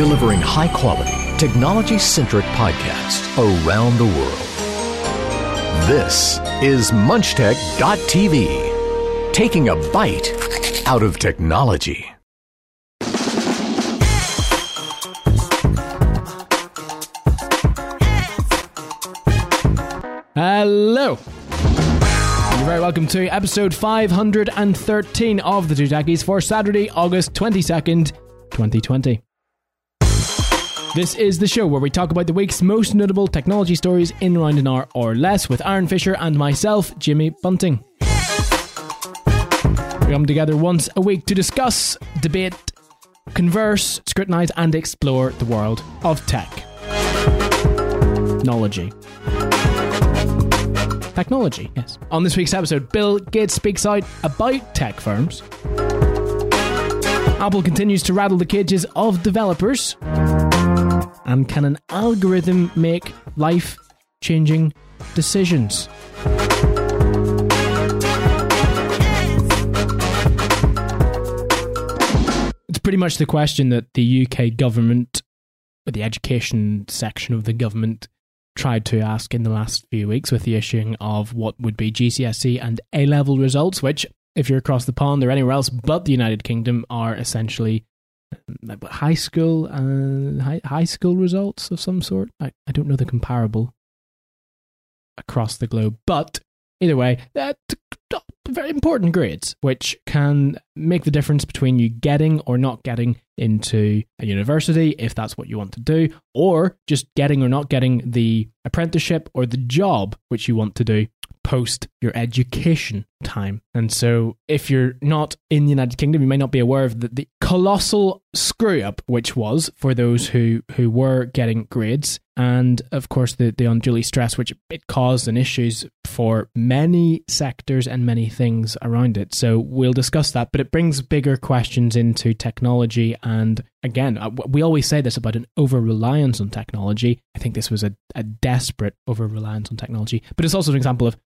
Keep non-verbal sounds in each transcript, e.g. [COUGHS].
delivering high quality, technology centric podcasts around the world. This is MunchTech.tv, taking a bite out of technology. Hello. You're very welcome to episode 513 of the Two Techies for Saturday, August 22nd, 2020. This is the show where we talk about the week's most notable technology stories in around an hour or less with Aaron Fisher and myself, Jimmy Bunting. We come together once a week to discuss, debate, converse, scrutinize, and explore the world of tech. Technology. Technology, yes. On this week's episode, Bill Gates speaks out about tech firms. Apple continues to rattle the cages of developers. And can an algorithm make life changing decisions? It's pretty much the question that the UK government, or the education section of the government, tried to ask in the last few weeks with the issuing of what would be GCSE and A level results, which, if you're across the pond or anywhere else but the United Kingdom, are essentially um, high school uh, high, high school results of some sort. I, I don't know the comparable across the globe, but either way, that very important grades, which can make the difference between you getting or not getting into a university, if that's what you want to do, or just getting or not getting the apprenticeship or the job which you want to do post your education time. And so, if you're not in the United Kingdom, you may not be aware of the, the colossal screw up which was for those who, who were getting grades. And of course, the, the unduly stress which it caused and issues for many sectors and many things around it. So, we'll discuss that, but it brings bigger questions into technology. And again, uh, we always say this about an over reliance on technology. I think this was a, a desperate over reliance on technology, but it's also an example of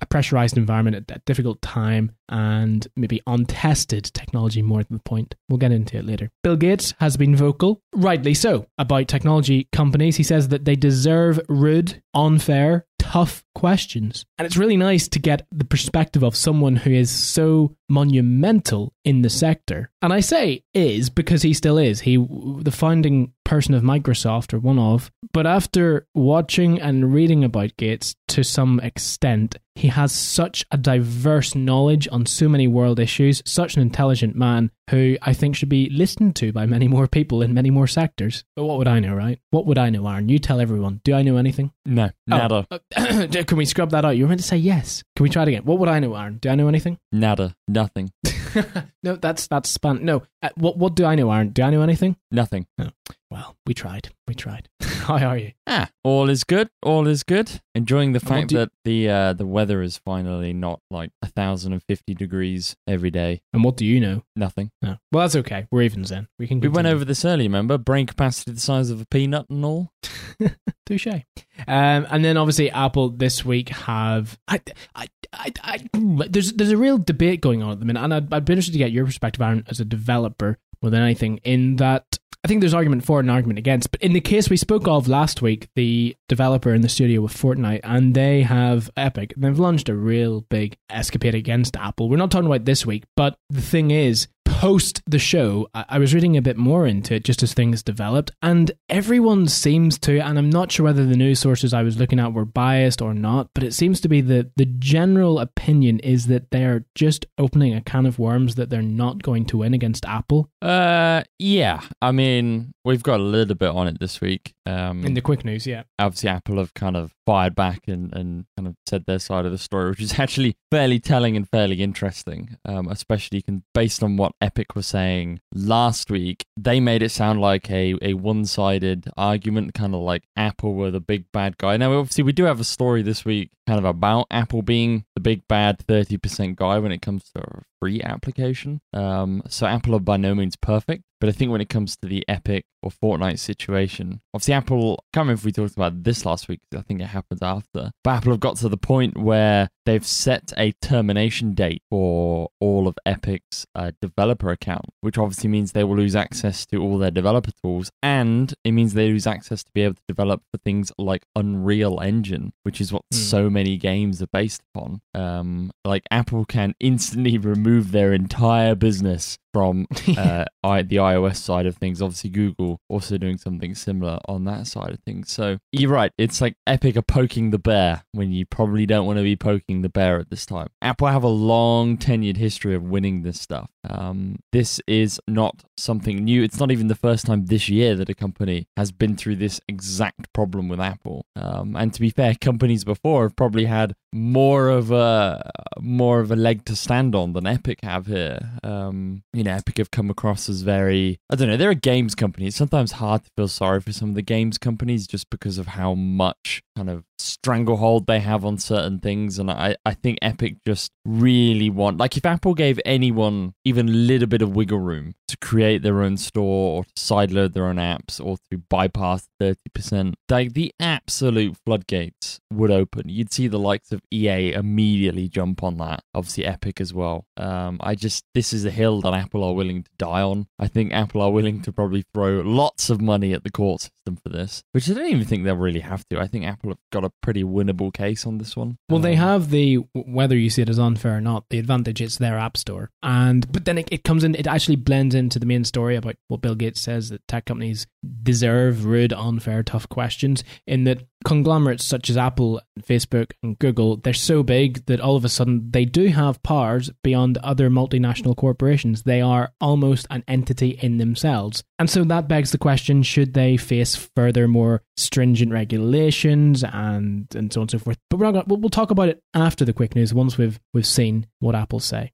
a pressurized environment at a difficult time and maybe untested technology more than the point. We'll get into it later. Bill Gates has been vocal, rightly so, about technology companies. He says that they deserve rude, unfair, tough questions. And it's really nice to get the perspective of someone who is so monumental in the sector. And I say is because he still is. He the founding person of Microsoft or one of, but after watching and reading about Gates to some extent, he has such a diverse knowledge on so many world issues, such an intelligent man who I think should be listened to by many more people in many more sectors. But what would I know, right? What would I know, Aaron? You tell everyone. Do I know anything? No, nada. Oh, uh, [COUGHS] can we scrub that out? You were meant to say yes. Can we try it again? What would I know, Aaron? Do I know anything? Nada. Nothing. [LAUGHS] no, that's that's span. No, uh, what what do I know, Aaron? Do I know anything? Nothing. No. Well, we tried. We tried. [LAUGHS] How are you? Ah, all is good. All is good. Enjoying the fact do that the uh, the weather is finally not like a thousand and fifty degrees every day. And what do you know? Nothing. No. Well, that's okay. We're evens then. We can. We went over this earlier. Remember, brain capacity the size of a peanut and all. [LAUGHS] Touche. Um, and then obviously Apple this week have I, I, I, I, there's there's a real debate going on at the minute, and I'd, I'd be interested to get your perspective, Aaron, as a developer more than anything. In that, I think there's argument for and argument against. But in the case we spoke of last week, the developer in the studio with Fortnite, and they have Epic, they've launched a real big escapade against Apple. We're not talking about this week, but the thing is, post the show, I, was reading a bit more into it just as things developed, and everyone seems to, and I'm not sure whether the news sources I was looking at were biased or not, but it seems to be that the general opinion is that they're just opening a can of worms that they're not going to win against Apple. Uh, yeah. I mean, we've got a little bit on it this week. Um, In the quick news, yeah. obviously Apple have kind of fired back and, and kind of said their side of the story, which is [LAUGHS] actually fairly telling and fairly interesting. Um, especially can, based on what Epic was saying last week, they made it sound like a, a one sided argument, kind of like Apple were the big bad guy. Now, obviously, we do have a story this week kind of about Apple being the big bad 30% guy when it comes to free application. Um, so Apple are by no means perfect. But I think when it comes to the Epic or Fortnite situation, obviously Apple, I can't remember if we talked about this last week. I think it happened happens after. But Apple have got to the point where they've set a termination date for all of Epic's uh, developer account, which obviously means they will lose access to all their developer tools, and it means they lose access to be able to develop for things like Unreal Engine, which is what mm. so many games are based upon. Um, like Apple can instantly [LAUGHS] remove their entire business from [LAUGHS] uh, I, the iOS side of things. Obviously, Google also doing something similar on that side of things. So you're right. It's like Epic are poking the bear when you probably don't want to be poking the bear at this time. Apple have a long tenured history of winning this stuff. Um, this is not something new. It's not even the first time this year that a company has been through this exact problem with Apple. Um, and to be fair, companies before have probably had more of a more of a leg to stand on than Epic have here. Um, know, Epic have come across as very I don't know. They're a games company. It's sometimes hard to feel sorry for some of the games companies just because of how much kind of stranglehold they have on certain things. And I, I think Epic just really want, like, if Apple gave anyone even a little bit of wiggle room to create their own store or to sideload their own apps or to bypass 30%, like, the absolute floodgates would open. You'd see the likes of EA immediately jump on that. Obviously, Epic as well. Um, I just, this is a hill that Apple are willing to die on. I think Apple are willing to probably throw lots of money at the court system for this, which I don't even think they'll really have to. I think Apple have got a pretty winnable case on this one. Well, um, they have the whether you see it as unfair or not. The advantage it's their app store, and but then it, it comes in. It actually blends into the main story about what Bill Gates says that tech companies deserve rude, unfair, tough questions. In that conglomerates such as Apple, Facebook, and Google, they're so big that all of a sudden they do have powers beyond other multinational corporations. They are almost an entity in themselves. And so that begs the question should they face further, more stringent regulations and, and so on and so forth? But we're not gonna, we'll talk about it after the quick news once we've, we've seen what Apple say.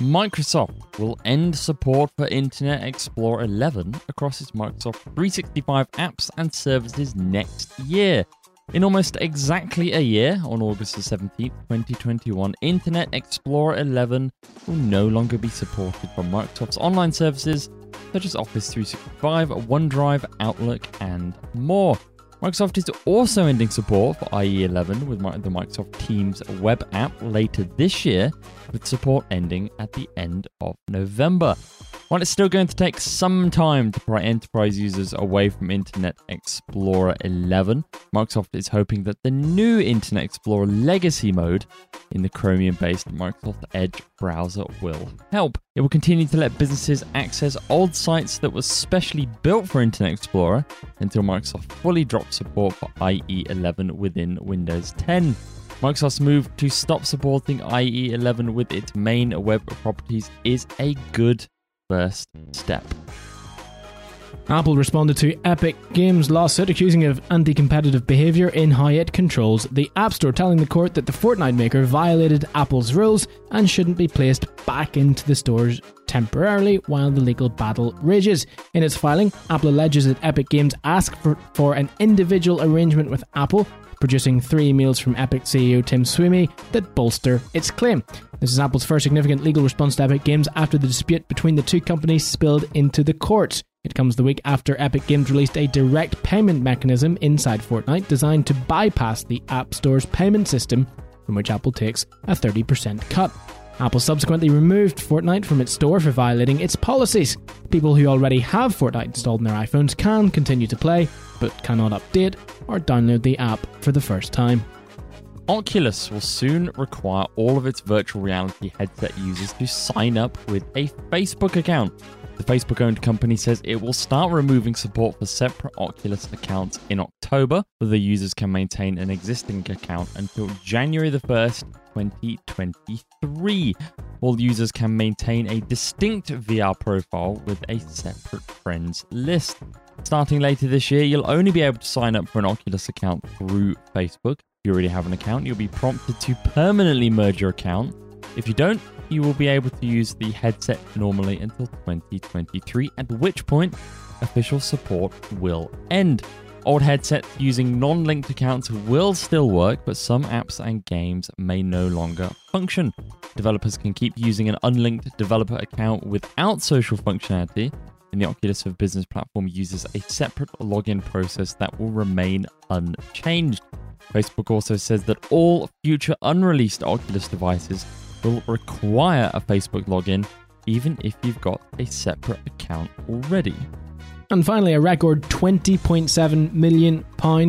Microsoft will end support for Internet Explorer 11 across its Microsoft 365 apps and services next year. In almost exactly a year, on August the 17th, 2021, Internet Explorer 11 will no longer be supported by Microsoft's online services such as Office 365, OneDrive, Outlook, and more. Microsoft is also ending support for IE 11 with the Microsoft Teams web app later this year, with support ending at the end of November. While it's still going to take some time to pry enterprise users away from Internet Explorer 11, Microsoft is hoping that the new Internet Explorer legacy mode in the Chromium based Microsoft Edge browser will help. It will continue to let businesses access old sites that were specially built for Internet Explorer until Microsoft fully drops support for IE 11 within Windows 10. Microsoft's move to stop supporting IE 11 with its main web properties is a good first step. Apple responded to Epic Games' lawsuit accusing of anti competitive behavior in how it controls the App Store, telling the court that the Fortnite maker violated Apple's rules and shouldn't be placed back into the stores temporarily while the legal battle rages. In its filing, Apple alleges that Epic Games asked for, for an individual arrangement with Apple producing three emails from Epic CEO Tim Sweeney that bolster its claim. This is Apple's first significant legal response to Epic Games after the dispute between the two companies spilled into the courts. It comes the week after Epic Games released a direct payment mechanism inside Fortnite designed to bypass the App Store's payment system, from which Apple takes a 30% cut. Apple subsequently removed Fortnite from its store for violating its policies. People who already have Fortnite installed in their iPhones can continue to play, but cannot update or download the app for the first time. Oculus will soon require all of its virtual reality headset users to sign up with a Facebook account. The Facebook owned company says it will start removing support for separate Oculus accounts in October, but the users can maintain an existing account until January the 1st, 2023. All users can maintain a distinct VR profile with a separate friends list. Starting later this year, you'll only be able to sign up for an Oculus account through Facebook. If you already have an account, you'll be prompted to permanently merge your account. If you don't, you will be able to use the headset normally until 2023, at which point official support will end. Old headsets using non linked accounts will still work, but some apps and games may no longer function. Developers can keep using an unlinked developer account without social functionality, in the Oculus for Business platform uses a separate login process that will remain unchanged. Facebook also says that all future unreleased Oculus devices will require a Facebook login, even if you've got a separate account already. And finally, a record £20.7 million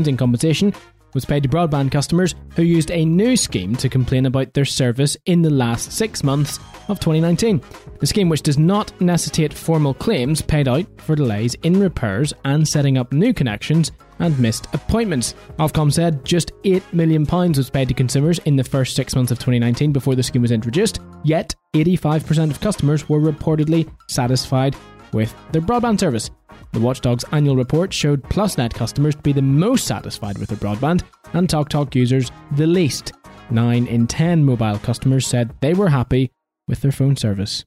in compensation was paid to broadband customers who used a new scheme to complain about their service in the last six months of 2019. The scheme, which does not necessitate formal claims, paid out for delays in repairs and setting up new connections and missed appointments. Ofcom said just £8 million was paid to consumers in the first six months of 2019 before the scheme was introduced, yet 85% of customers were reportedly satisfied with their broadband service. The Watchdog's annual report showed PlusNet customers to be the most satisfied with their broadband, and TalkTalk users the least. 9 in 10 mobile customers said they were happy with their phone service.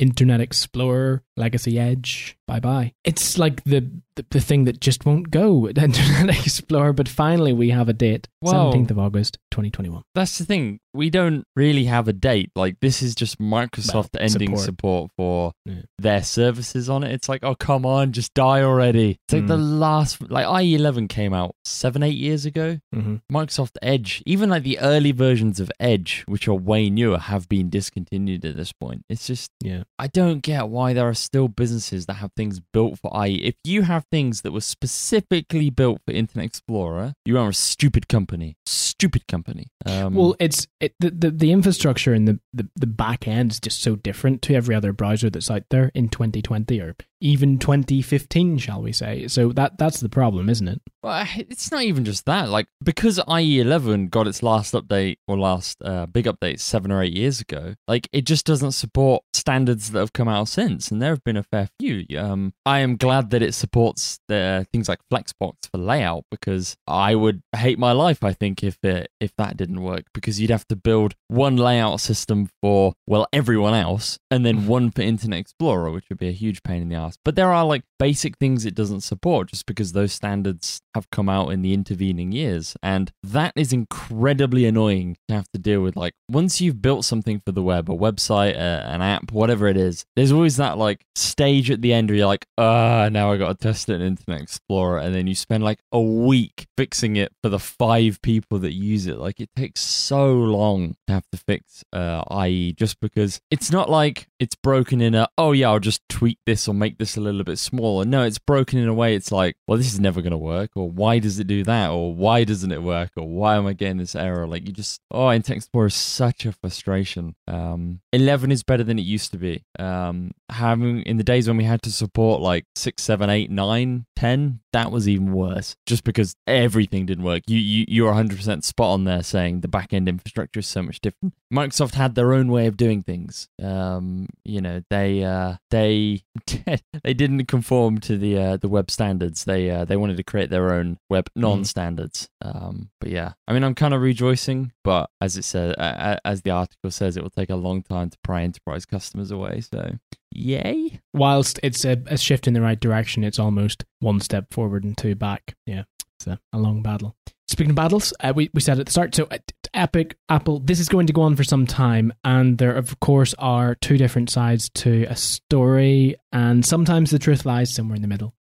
Internet Explorer, Legacy Edge, bye bye. It's like the, the, the thing that just won't go, [LAUGHS] Internet Explorer. But finally, we have a date, seventeenth of August, twenty twenty one. That's the thing. We don't really have a date. Like this is just Microsoft Well, ending support. support, for Yeah. their services on it. It's like, oh come on, just die already. It's like the Mm. last, like IE11 came out seven, eight years ago. Mm-hmm. Microsoft Edge, even like the early versions of Edge, which are way newer, have been discontinued at this point. It's just Yeah. I don't get why there are still businesses that have things built for IE. If you have things that were specifically built for Internet Explorer, you are a stupid company. Company. Um, Well, it's it, the, the the infrastructure and the, the the back end is just so different to every other browser that's out there in 2020 or even 2015, shall we say? So that that's the problem, isn't it? Well, it's not even just that. Like because IE11 got its last update or last uh, big update seven or eight years ago, like it just doesn't support standards that have come out since, and there have been a fair few. Um, I am glad that it supports the things like Flexbox for layout because I would hate my life. I think if it if that didn't work because you'd have to build one layout system for well everyone else, and then one for Internet Explorer, which would be a huge pain in the ass. But there are like basic things it doesn't support just because those standards have come out in the intervening years. And that is incredibly annoying to have to deal with. Like, once you've built something for the web, a website, uh, an app, whatever it is, there's always that like stage at the end where you're like, ah, now I got to test it in Internet Explorer. And then you spend like a week fixing it for the five people that use it. Like, it takes so long to have to fix uh, IE just because it's not like it's broken in a, oh yeah, I'll just tweak this or make this a little bit smaller. No, it's broken in a way it's like, well, this is never going to work, or why does it do that, or why doesn't it work, or why am I getting this error? Like, you just, oh, Internet Explorer is such a frustration. Um, 11 is better than it used to be. Um, having, in the days when we had to support like 6, 7, 8, 9, 10, that was even worse just because everything didn't work. You, you, you're 100% spot on there saying the back end infrastructure is so much different. Microsoft had their own way of doing things. Um, you know, they uh, they [LAUGHS] they didn't conform to the uh, the web standards. They uh, they wanted to create their own web non-standards. Um, but yeah, I mean, I'm kind of rejoicing, but as it says, uh, as the article says, it will take a long time to pry enterprise customers away. So, yay! Whilst it's a, a shift in the right direction, it's almost one step forward and two back. Yeah, it's a, a long battle. Speaking of battles, uh, we, we said at the start, so uh, Epic, Apple, this is going to go on for some time, and there, of course, are two different sides to a story, and sometimes the truth lies somewhere in the middle.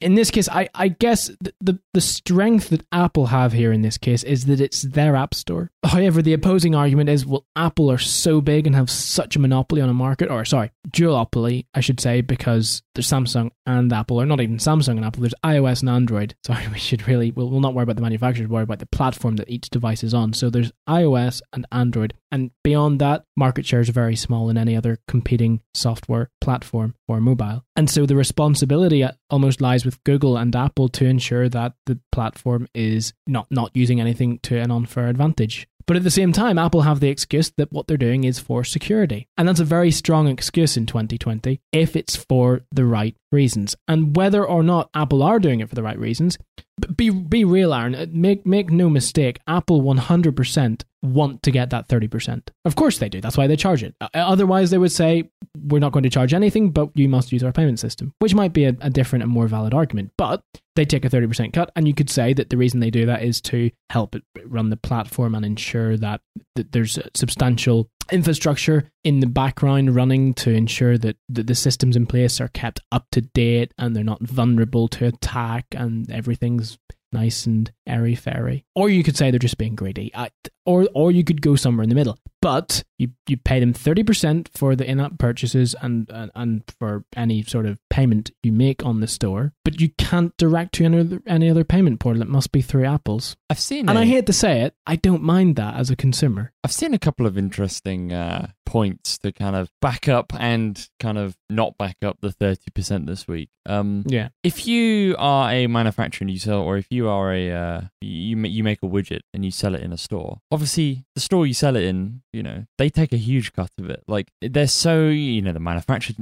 In this case, I, I guess the, the, the strength that Apple have here in this case is that it's their app store. However, the opposing argument is, well, Apple are so big and have such a monopoly on a market, or sorry, duopoly, I should say, because there's Samsung and Apple, or not even Samsung and Apple, there's iOS and Android. [LAUGHS] Sorry, we should really, we'll, we'll not worry about the manufacturers, worry about the platform that each device is on. So there's iOS and Android, and beyond that, market shares are very small in any other competing software platform or mobile. And so the responsibility uh, almost lies with Google and Apple to ensure that the platform is not, not using anything to an unfair advantage. But at the same time, Apple have the excuse that what they're doing is for security. And that's a very strong excuse in 2020 if it's for the right reasons. And whether or not Apple are doing it for the right reasons, be be real, Aaron. Uh, make make no mistake. Apple 100% want to get that 30%. Of course they do. That's why they charge it. Uh, Otherwise, they would say we're not going to charge anything, but you must use our payment system, which might be a, a different and more valid argument. But they take a 30% cut. And you could say that the reason they do that is to help run the platform and ensure that, that there's substantial infrastructure in the background running to ensure that, that the systems in place are kept up to date and they're not vulnerable to attack and everything's nice and airy fairy. Or you could say they're just being greedy. Or or you could go somewhere in the middle. But you, you pay them 30% for the in-app purchases and, and and for any sort of payment you make on the store, but you can't direct to any other, any other payment portal. It must be through Apple's. I've seen And a- I hate to say it, I don't mind that as a consumer. I've seen a couple of interesting uh, points to kind of back up and kind of not back up the 30% this week. Um, Yeah. if you are a manufacturer and you sell, or if you are a uh, you you make a widget and you sell it in a store, obviously the store you sell it in, you know, they take a huge cut of it. Like they're so you know the manufacturer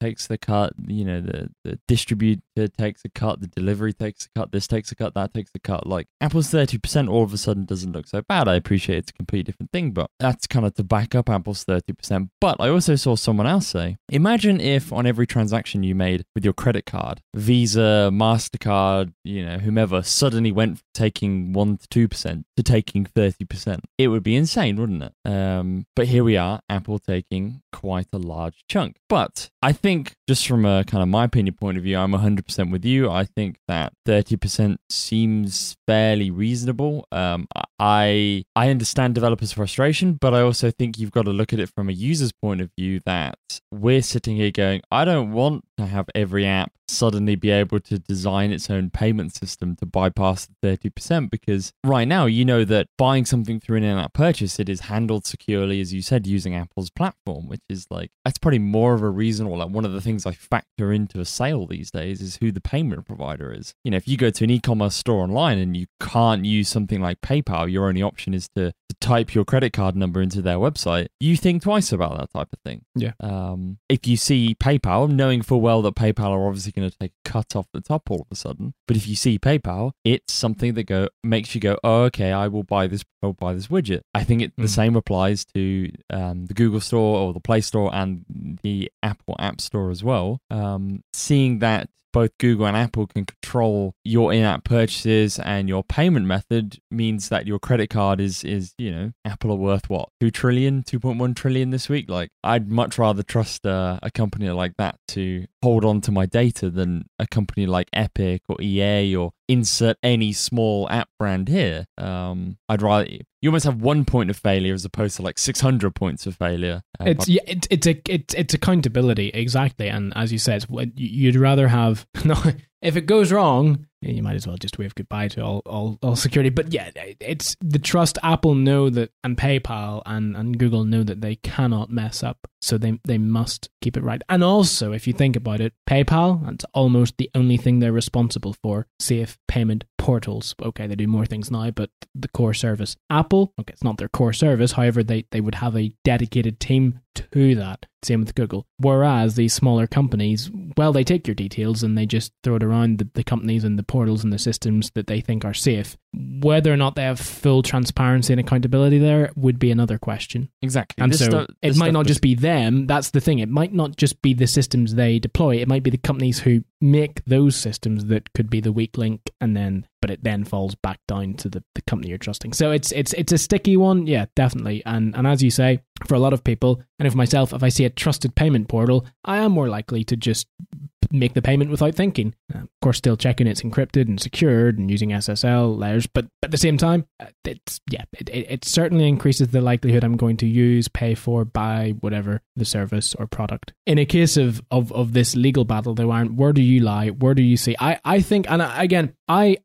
takes the cut, you know the the distributor takes a cut, the delivery takes a cut, this takes a cut, that takes a cut. Like Apple's thirty percent all of a sudden doesn't look so bad. I appreciate it's a completely different thing, but that's kind of to back up Apple's thirty percent. But I also saw someone else say, imagine if on every transaction you made with your credit card, Visa, Mastercard, you know, whomever, suddenly went from taking one to two percent to taking thirty percent. It would be insane, wouldn't it? Uh, Um, but here we are, Apple taking quite a large chunk. But I think, just from a kind of my opinion point of view, I'm 100% with you. I think that 30% seems fairly reasonable. Um, I I understand developers' frustration, but I also think you've got to look at it from a user's point of view. That we're sitting here going, I don't want to have every app suddenly be able to design its own payment system to bypass the 30% because right now you know that buying something through an in-app purchase it is handled securely as you said using apple's platform which is like that's probably more of a reason or like one of the things i factor into a sale these days is who the payment provider is you know if you go to an e-commerce store online and you can't use something like paypal your only option is to, to type your credit card number into their website you think twice about that type of thing Yeah. um, if you see PayPal, knowing full well that PayPal are obviously going to take a cut off the top all of a sudden, but if you see PayPal, it's something that go makes you go, oh, okay, I will buy this, I'll buy this widget. I think it, the Mm. same applies to um, the Google Store or the Play Store and the Apple App Store as well. Um, seeing that both Google and Apple can control your in-app purchases and your payment method means that your credit card is is you know Apple are worth what 2 trillion 2.1 trillion this week? Like I'd much rather trust uh, a company like that to hold on to my data than a company like Epic or EA or insert any small app brand here um I'd rather you almost have one point of failure as opposed to like 600 points of failure Uh, It's yeah, it's it's a it's it's accountability exactly, and as you said, what- you'd rather have [LAUGHS] no. If it goes wrong, you might as well just wave goodbye to all, all, all security. But yeah, it's the trust. Apple know that, and PayPal and, and Google know that they cannot mess up, so they they must keep it right. And also, if you think about it, PayPal that's almost the only thing they're responsible for: safe payment portals. Okay, they do more things now, but the core service. Apple, okay, it's not their core service. However, they they would have a dedicated team to that. Same with Google. Whereas these smaller companies, well, they take your details and they just throw it around the, the companies and the portals and the systems that they think are safe. Whether or not they have full transparency and accountability there would be another question. exactly And This so stuff- it might not was- just be them. That's the thing. It might not just be the systems they deploy. It might be the companies who make those systems that could be the weak link, and then but it then falls back down to the, the company you're trusting. So it's it's it's a sticky one, yeah, definitely. And and as you say, for a lot of people, and for myself, if I see a trusted payment portal, I am more likely to just make the payment without thinking. Uh, of course, still checking it's encrypted and secured and using SSL layers, but, but at the same time, uh, it's yeah, it, it, certainly increases the likelihood I'm going to use, pay for, buy whatever the service or product. In a case of of, of this legal battle, though, Aaron, where do you lie? Where do you see? I I think, and again, I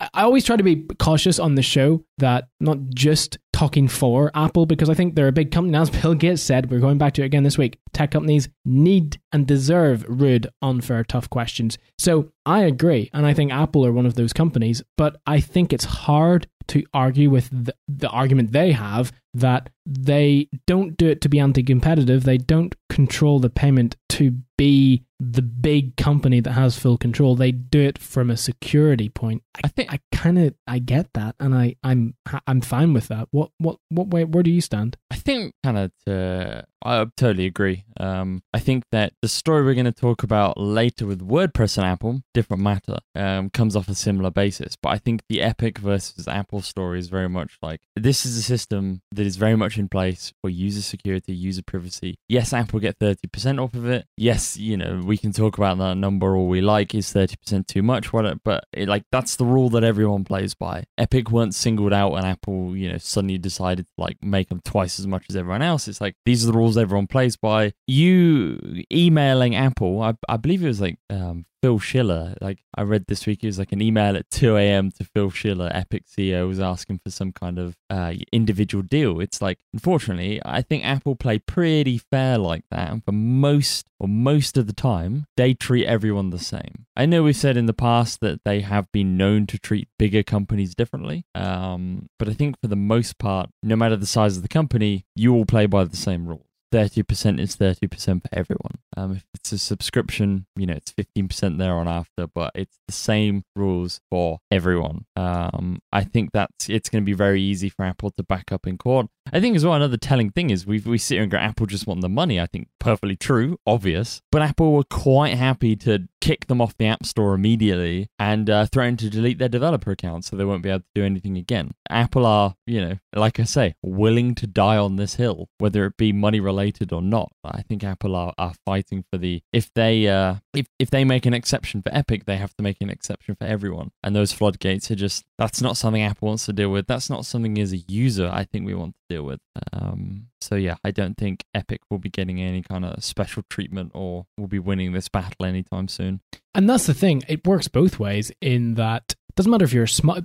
I always try to be cautious on the show that not just talking for Apple because I think they're a big company. As Bill Gates said, we're going back to it again this week. Tech companies need and deserve rude, unfair, tough questions. So I agree, and I think Apple are one of those companies. But I think it's hard to argue with the, the argument they have that they don't do it to be anti-competitive. They don't control the payment to be the big company that has full control. They do it from a security point. I, I think I kind of I get that, and I I'm I'm fine with that. What what what way? Where do you stand? Think kind of to I totally agree. Um, I think that the story we're going to talk about later with WordPress and Apple, different matter, um, comes off a similar basis. But I think the Epic versus Apple story is very much like this is a system that is very much in place for user security, user privacy. Yes, Apple get 30% off of it. Yes, you know, we can talk about that number all we like. Is 30% too much? What? But it, like, that's the rule that everyone plays by. Epic weren't singled out and Apple, you know, suddenly decided to like make them twice as much as everyone else. It's like these are the rules rules everyone plays by. You emailing Apple, I, I believe it was like um, Phil Schiller. Like I read this week, it was like an email at 2 a.m. to Phil Schiller, Epic CEO, was asking for some kind of uh, individual deal. It's like, unfortunately, I think Apple play pretty fair like that, and for most or most of the time, they treat everyone the same. I know we've said in the past that they have been known to treat bigger companies differently, um, but I think for the most part, no matter the size of the company, you all play by the same rules. 30% is 30% for everyone. Um, if it's a subscription, you know, it's 15% there on after, but it's the same rules for everyone. Um, I think that's it's going to be very easy for Apple to back up in court. I think as well, another telling thing is we we sit here and go, Apple just want the money. I think perfectly true, obvious, but Apple were quite happy to kick them off the App Store immediately and uh, threaten to delete their developer account so they won't be able to do anything again. Apple are, you know, like I say, willing to die on this hill, whether it be money related or not. I think Apple are, are fighting for the if they uh, if if they make an exception for Epic, they have to make an exception for everyone, and those floodgates are just that's not something Apple wants to deal with. That's not something as a user I think we want to deal with. Um, so yeah, I don't think Epic will be getting any kind of special treatment or will be winning this battle anytime soon. And that's the thing; it works both ways in that doesn't matter if you're small.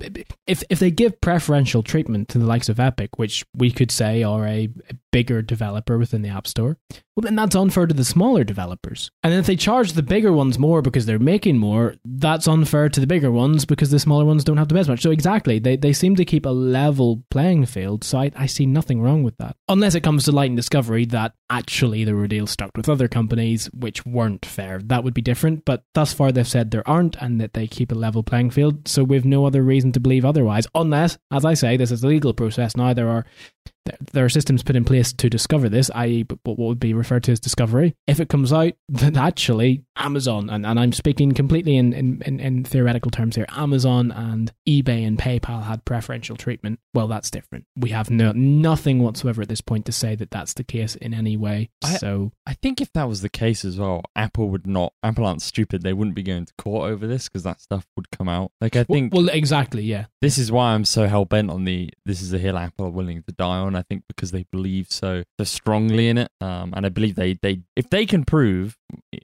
If if they give preferential treatment to the likes of Epic, which we could say are a, a, bigger developer within the App Store, well then that's unfair to the smaller developers. And if they charge the bigger ones more because they're making more, that's unfair to the bigger ones because the smaller ones don't have to pay as much. So exactly, they they seem to keep a level playing field. So I, I see nothing wrong with that, unless it comes to light and discovery that actually there were deals stuck with other companies which weren't fair. That would be different. But thus far they've said there aren't, and that they keep a level playing field. So so we've no other reason to believe otherwise, unless, as I say, this is a legal process. Now there are there are systems put in place to discover this, i.e., what would be referred to as discovery. If it comes out that actually Amazon, and, and I'm speaking completely in, in, in, in theoretical terms here, Amazon and eBay and PayPal had preferential treatment, well, that's different. We have no nothing whatsoever at this point to say that that's the case in any way. I, so I think if that was the case as well, Apple would not. Apple aren't stupid. They wouldn't be going to court over this because that stuff would come out. Like I think. Well, well exactly. Yeah. This is why I'm so hell bent on the. This is a hill Apple are willing to die on. I think because they believe so, so strongly in it, um, and I believe they they if they can prove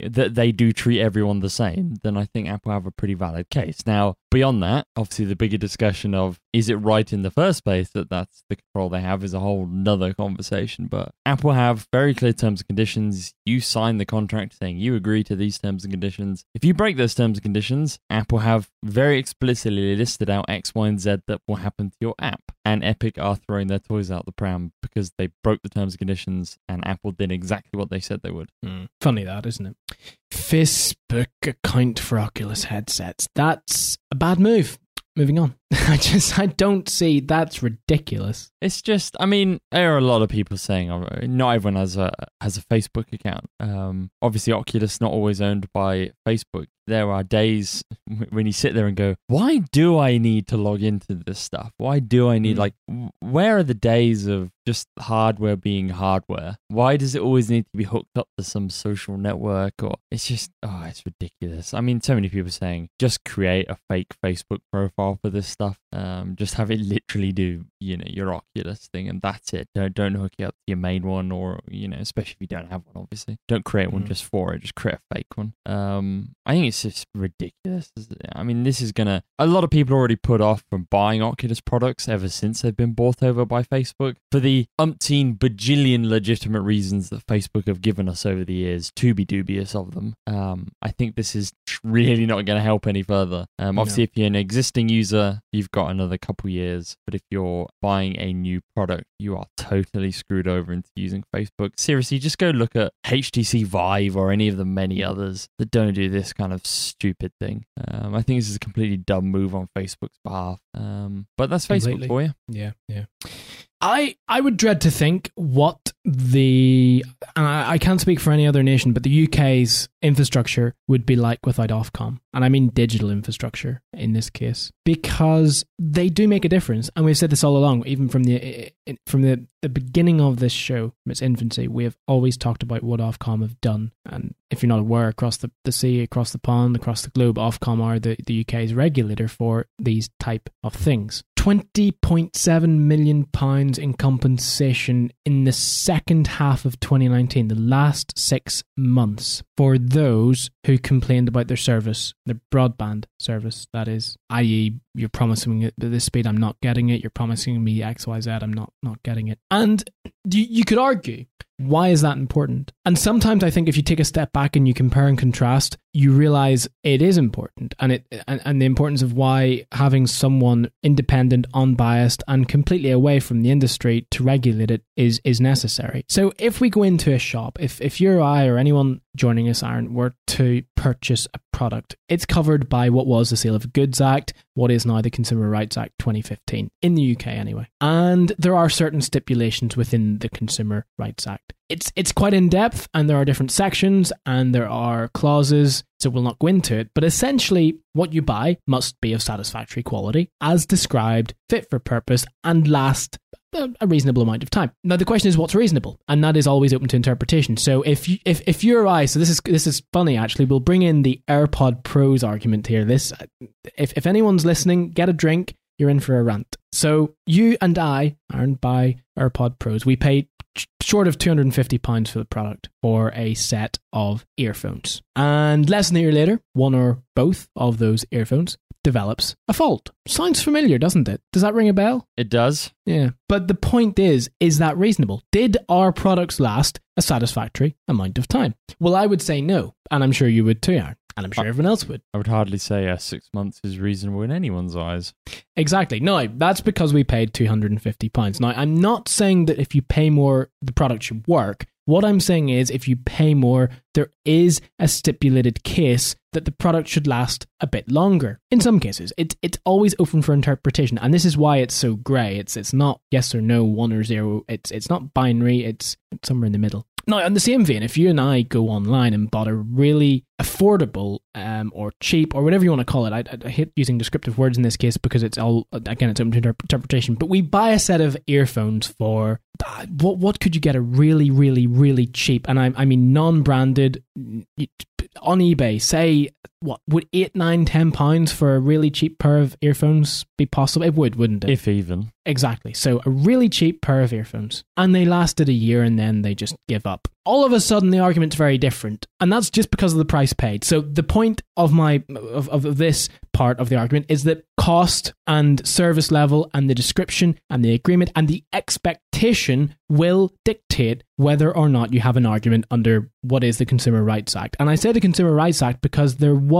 that they do treat everyone the same, then I think Apple have a pretty valid case. Now, beyond that, obviously the bigger discussion of is it right in the first place that that's the control they have is a whole nother conversation. But Apple have very clear terms and conditions. You sign the contract saying you agree to these terms and conditions. If you break those terms and conditions, Apple have very explicitly listed out X, Y, and Z that will happen to your app. And Epic are throwing their toys out the pram because they broke the terms and conditions, and Apple did exactly what they said they would. Mm. Funny that, isn't it? Facebook account for Oculus headsets. That's a bad move moving on. [LAUGHS] I just I don't see that's ridiculous. It's just I mean there are a lot of people saying oh, not everyone has a has a Facebook account. Um, obviously Oculus not always owned by Facebook. There are days when you sit there and go, why do I need to log into this stuff? Why do I need mm. like where are the days of just hardware being hardware? Why does it always need to be hooked up to some social network or it's just oh it's ridiculous. I mean so many people saying just create a fake Facebook profile for this stuff. Um, just have it literally do you know your Oculus thing, and that's it. Don't don't hook it up to your main one, or you know, especially if you don't have one. Obviously, don't create one mm. just for it. Just create a fake one. Um, I think it's just ridiculous. I mean, this is gonna. A lot of people already put off from buying Oculus products ever since they've been bought over by Facebook for the umpteen bajillion legitimate reasons that Facebook have given us over the years to be dubious of them. Um, I think this is really not going to help any further. Um, obviously, no. if you're an existing user, you've got another couple years. But if you're buying a new product, you are totally screwed over into using Facebook. Seriously, just go look at HTC Vive or any of the many others that don't do this kind of stupid thing. Um, I think this is a completely dumb move on Facebook's behalf. Um, but that's Completely. Facebook for you. Yeah, yeah. I, I would dread to think what the and I, I can't speak for any other nation, but the UK's infrastructure would be like without Ofcom, and I mean digital infrastructure in this case, because they do make a difference, and we've said this all along, even from the from the, the beginning of this show, from its infancy, we have always talked about what Ofcom have done, and if you're not aware, across the, the sea, across the pond, across the globe, Ofcom are the, the UK's regulator for these type of things. 20.7 million pounds in compensation in the second half of 2019, the last 6 months for those who complained about their service, their broadband service that is, i.e. you're promising me at this speed I'm not getting it, you're promising me XYZ I'm not not getting it. And you, you could argue why is that important? And sometimes I think if you take a step back and you compare and contrast, you realize it is important and it and, and, the importance of why having someone independent, unbiased, and completely away from the industry to regulate it is is necessary. So if we go into a shop, if if you or I or anyone joining us, Aaron, were to purchase a product, it's covered by what was the Sale of Goods Act, what is now the Consumer Rights Act 2015 in the UK anyway. And there are certain stipulations within the Consumer Rights Act it's it's quite in depth and there are different sections and there are clauses so we'll not go into it but essentially what you buy must be of satisfactory quality as described fit for purpose and last a reasonable amount of time. Now the question is what's reasonable, and that is always open to interpretation. So if you, if if you or I, so this is this is funny actually. We'll bring in the AirPod Pros argument here. This, if if anyone's listening, get a drink. You're in for a rant. So you and I, Aaron, buy AirPod Pros. We pay short of £250 for the product for a set of earphones. And less than a year later, one or both of those earphones develops a fault. Sounds familiar, doesn't it? Does that ring a bell? It does. Yeah. But the point is, is that reasonable? Did our products last a satisfactory amount of time? Well, I would say no. And I'm sure you would too, Aaron. And I'm sure everyone else would. I would hardly say uh, six months is reasonable in anyone's eyes. Exactly. No, that's because we paid £250. Now, I'm not saying that if you pay more, the product should work. What I'm saying is, if you pay more, there is a stipulated case that the product should last a bit longer. In some cases, it's it's always open for interpretation, and this is why it's so grey. It's it's not yes or no, one or zero. It's it's not binary. It's somewhere in the middle. Now, on the same vein, if you and I go online and bought a really affordable um, or cheap or whatever you want to call it, I, I, hate using descriptive words in this case because it's all again it's open to interpretation. But we buy a set of earphones for uh, what? What could you get a really, really, really cheap? And I, I mean non-branded on eBay. Say what would eight, nine, ten pounds for a really cheap pair of earphones be possible? It would, wouldn't it? If even. Exactly. So a really cheap pair of earphones. And they lasted a year and then they just give up. All of a sudden the argument's very different. And that's just because of the price paid. So the point of my of, of this part of the argument is that cost and service level and the description and the agreement and the expectation will dictate whether or not you have an argument under what is the Consumer Rights Act. And I say the Consumer Rights Act because there was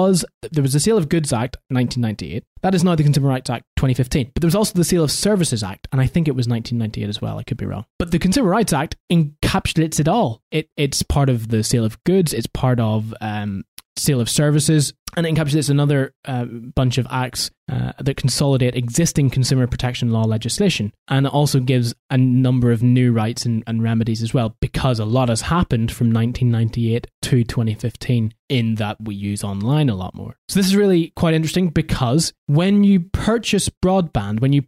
there was the Sale of Goods Act 1998. That is now the Consumer Rights Act 2015. But there was also the Sale of Services Act, and I think it was 1998 as well. I could be wrong. But the Consumer Rights Act encapsulates it all. It it's part of the sale of goods. It's part of um, sale of services, and it encapsulates another uh, bunch of acts uh, that consolidate existing consumer protection law legislation. And it also gives a number of new rights and, and, remedies as well because a lot has happened from 1998 to 2015 in that we use online a lot more. So this is really quite interesting because when you purchase broadband when you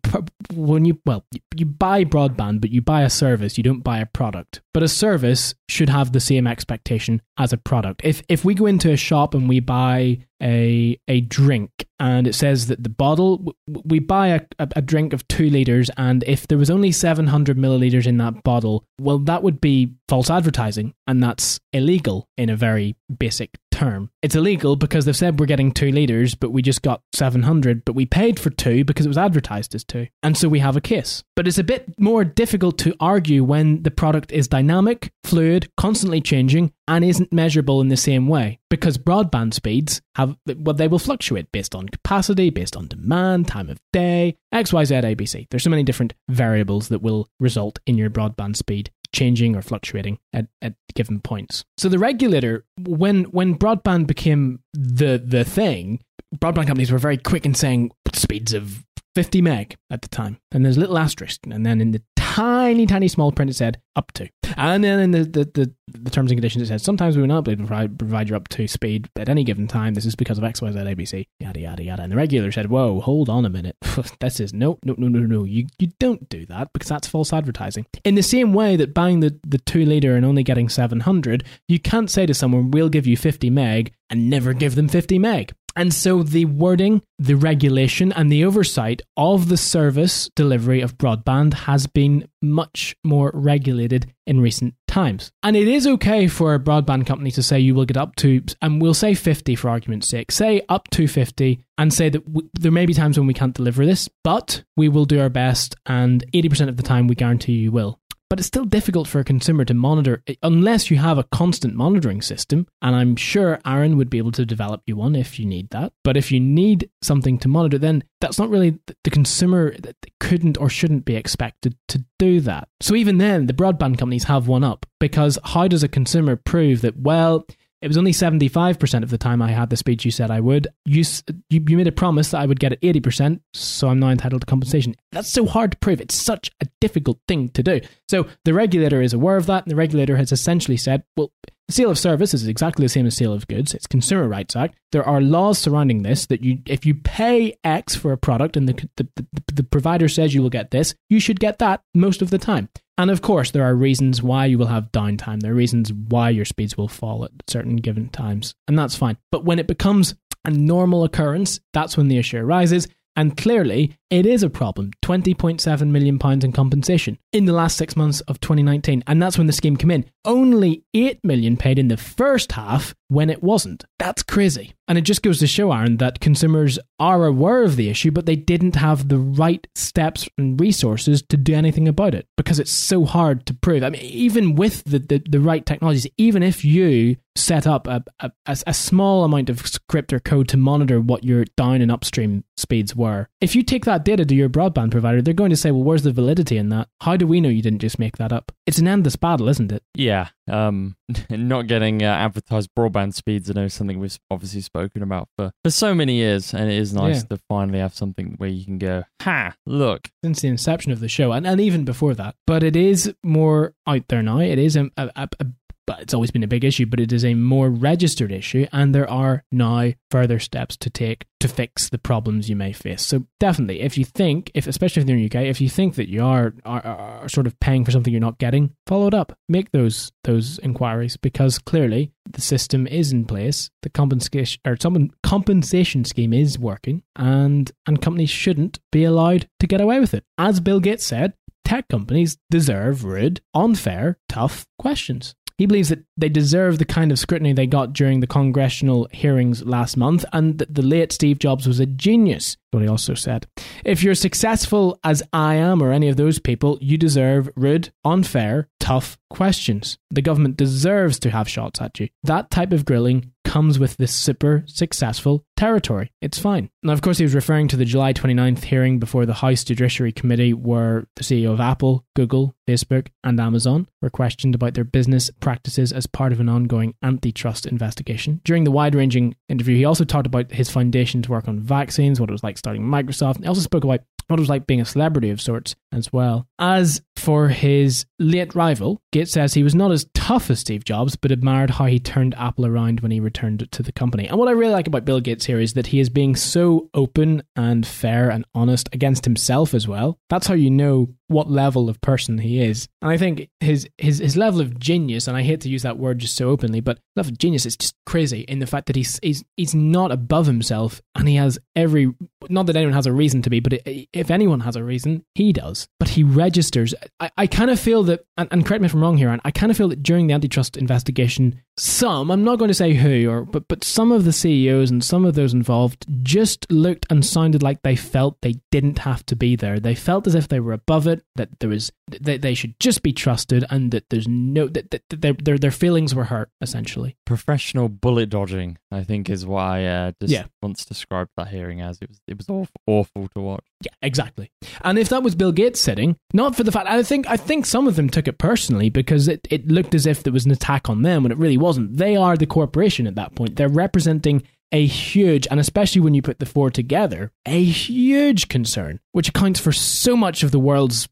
when you well you buy broadband but you buy a service you don't buy a product. But a service should have the same expectation as a product. If if we go into a shop and we buy a a drink and it says that the bottle we buy a, a, drink of two liters and if there was only 700 milliliters in that bottle well that would be false advertising and that's illegal in a very basic term. It's illegal because they've said we're getting two liters but we just got 700 but we paid for two because it was advertised as two and so we have a case but it's a bit more difficult to argue when the product is dynamic fluid constantly changing and isn't measurable in the same way because broadband speeds have well they will fluctuate based on capacity based on demand time of day xyz abc there's so many different variables that will result in your broadband speed changing or fluctuating at, at given points. So the regulator when when broadband became the the thing broadband companies were very quick in saying speeds of 50 meg at the time. And there's little asterisk and then in the tiny, tiny small print, it said up to. And then in the, the, the, the terms and conditions, it says sometimes we will not be able to provide, provide your up to speed at any given time. This is because of X, Y, Z, ABC, yada, yada, yada. And the regulator said, whoa, hold on a minute. [LAUGHS] this is no, no, no, no, no. You, you don't do that because that's false advertising. In the same way that buying the, the two liter and only getting 700, you can't say to someone, we'll give you 50 meg and never give them 50 meg. And so the wording, the regulation, and the oversight of the service delivery of broadband has been much more regulated in recent times. And it is okay for a broadband company to say you will get up to, and we'll say 50 for argument's sake, say up to 50, and say that w- there may be times when we can't deliver this, but we will do our best, and 80% of the time we guarantee you will but it's still difficult for a consumer to monitor unless you have a constant monitoring system. And I'm sure Aaron would be able to develop you one if you need that. But if you need something to monitor, then that's not really the consumer couldn't or shouldn't be expected to do that. So even then, the broadband companies have one up because how does a consumer prove that, well, it was only 75% of the time I had the speech you said I would. You, you, you made a promise that I would get it 80%, so I'm now entitled to compensation. That's so hard to prove. It's such a difficult thing to do. So the regulator is aware of that, and the regulator has essentially said, well, sale of service is exactly the same as sale of goods. It's Consumer Rights Act. There are laws surrounding this that you, if you pay X for a product and the, the, the, the provider says you will get this, you should get that most of the time. And of course, there are reasons why you will have downtime. There are reasons why your speeds will fall at certain given times, and that's fine. But when it becomes a normal occurrence, that's when the issue arises. And clearly, it is a problem. £20.7 million in compensation in the last six months of 2019. And that's when the scheme came in. Only £8 million paid in the first half when it wasn't. That's crazy. And it just goes to show, Aaron, that consumers are aware of the issue, but they didn't have the right steps and resources to do anything about it because it's so hard to prove. I mean, even with the, the, the right technologies, even if you set up a, a, a small amount of script or code to monitor what your down and upstream speeds were, if you take that that data to your broadband provider, they're going to say, well, where's the validity in that? How do we know you didn't just make that up? It's an endless battle, isn't it? Yeah. Um, [LAUGHS] not getting uh, advertised broadband speeds, I know something we've obviously spoken about for, for so many years, and it is nice yeah. to finally have something where you can go, ha, look. Since the inception of the show, and, and even before that. But it is more out there now. It is a, a, a but it's always been a big issue, but it is a more registered issue, and there are now further steps to take to fix the problems you may face. So definitely, if you think, if especially if you're in the UK, if you think that you are, are, are sort of paying for something you're not getting, follow it up. Make those those inquiries because clearly the system is in place. The compensation or some compensation scheme is working, and and companies shouldn't be allowed to get away with it. As Bill Gates said, tech companies deserve rude, unfair, tough questions. He believes that they deserve the kind of scrutiny they got during the congressional hearings last month, and that the late Steve Jobs was a genius, what he also said. If you're successful as I am or any of those people, you deserve rude, unfair, tough questions. The government deserves to have shots at you. That type of grilling comes with this super successful territory. It's fine. Now, of course, he was referring to the July 29th hearing before the House Judiciary Committee, where the CEO of Apple, Google, Facebook, and Amazon were questioned about their business practices as part of an ongoing antitrust investigation. During the wide ranging interview, he also talked about his foundation to work on vaccines, what it was like starting Microsoft. He also spoke about what it was like being a celebrity of sorts as well. As for his late rival, Gates says he was not as tough as Steve Jobs, but admired how he turned Apple around when he returned to the company. And what I really like about Bill Gates here is that he is being so open and fair and honest against himself as well. That's how you know what level of person he is. And I think his his his level of genius, and I hate to use that word just so openly, but level of genius is just crazy in the fact that he's he's he's not above himself, and he has every not that anyone has a reason to be, but if anyone has a reason, he does. But he registers. I, I kind of feel that, and, and correct me if I'm wrong here, and I kind of feel that during the antitrust investigation, some I'm not going to say who, or but but some of the CEOs and some of those involved just looked and sounded like they felt they didn't have to be there. They felt as if they were above it, that there was that they should just be trusted, and that there's no that, that, that their, their their feelings were hurt essentially. Professional bullet dodging, I think, is why uh, just yeah. once described that hearing as it was it was awful, awful to watch. Yeah, exactly. And if that was Bill Gates sitting, not for the fact I think I think some of them took it personally because it, it looked as if there was an attack on them when it really wasn't. They are the corporation at that point. They're representing a huge, and especially when you put the four together, a huge concern, which accounts for so much of the world's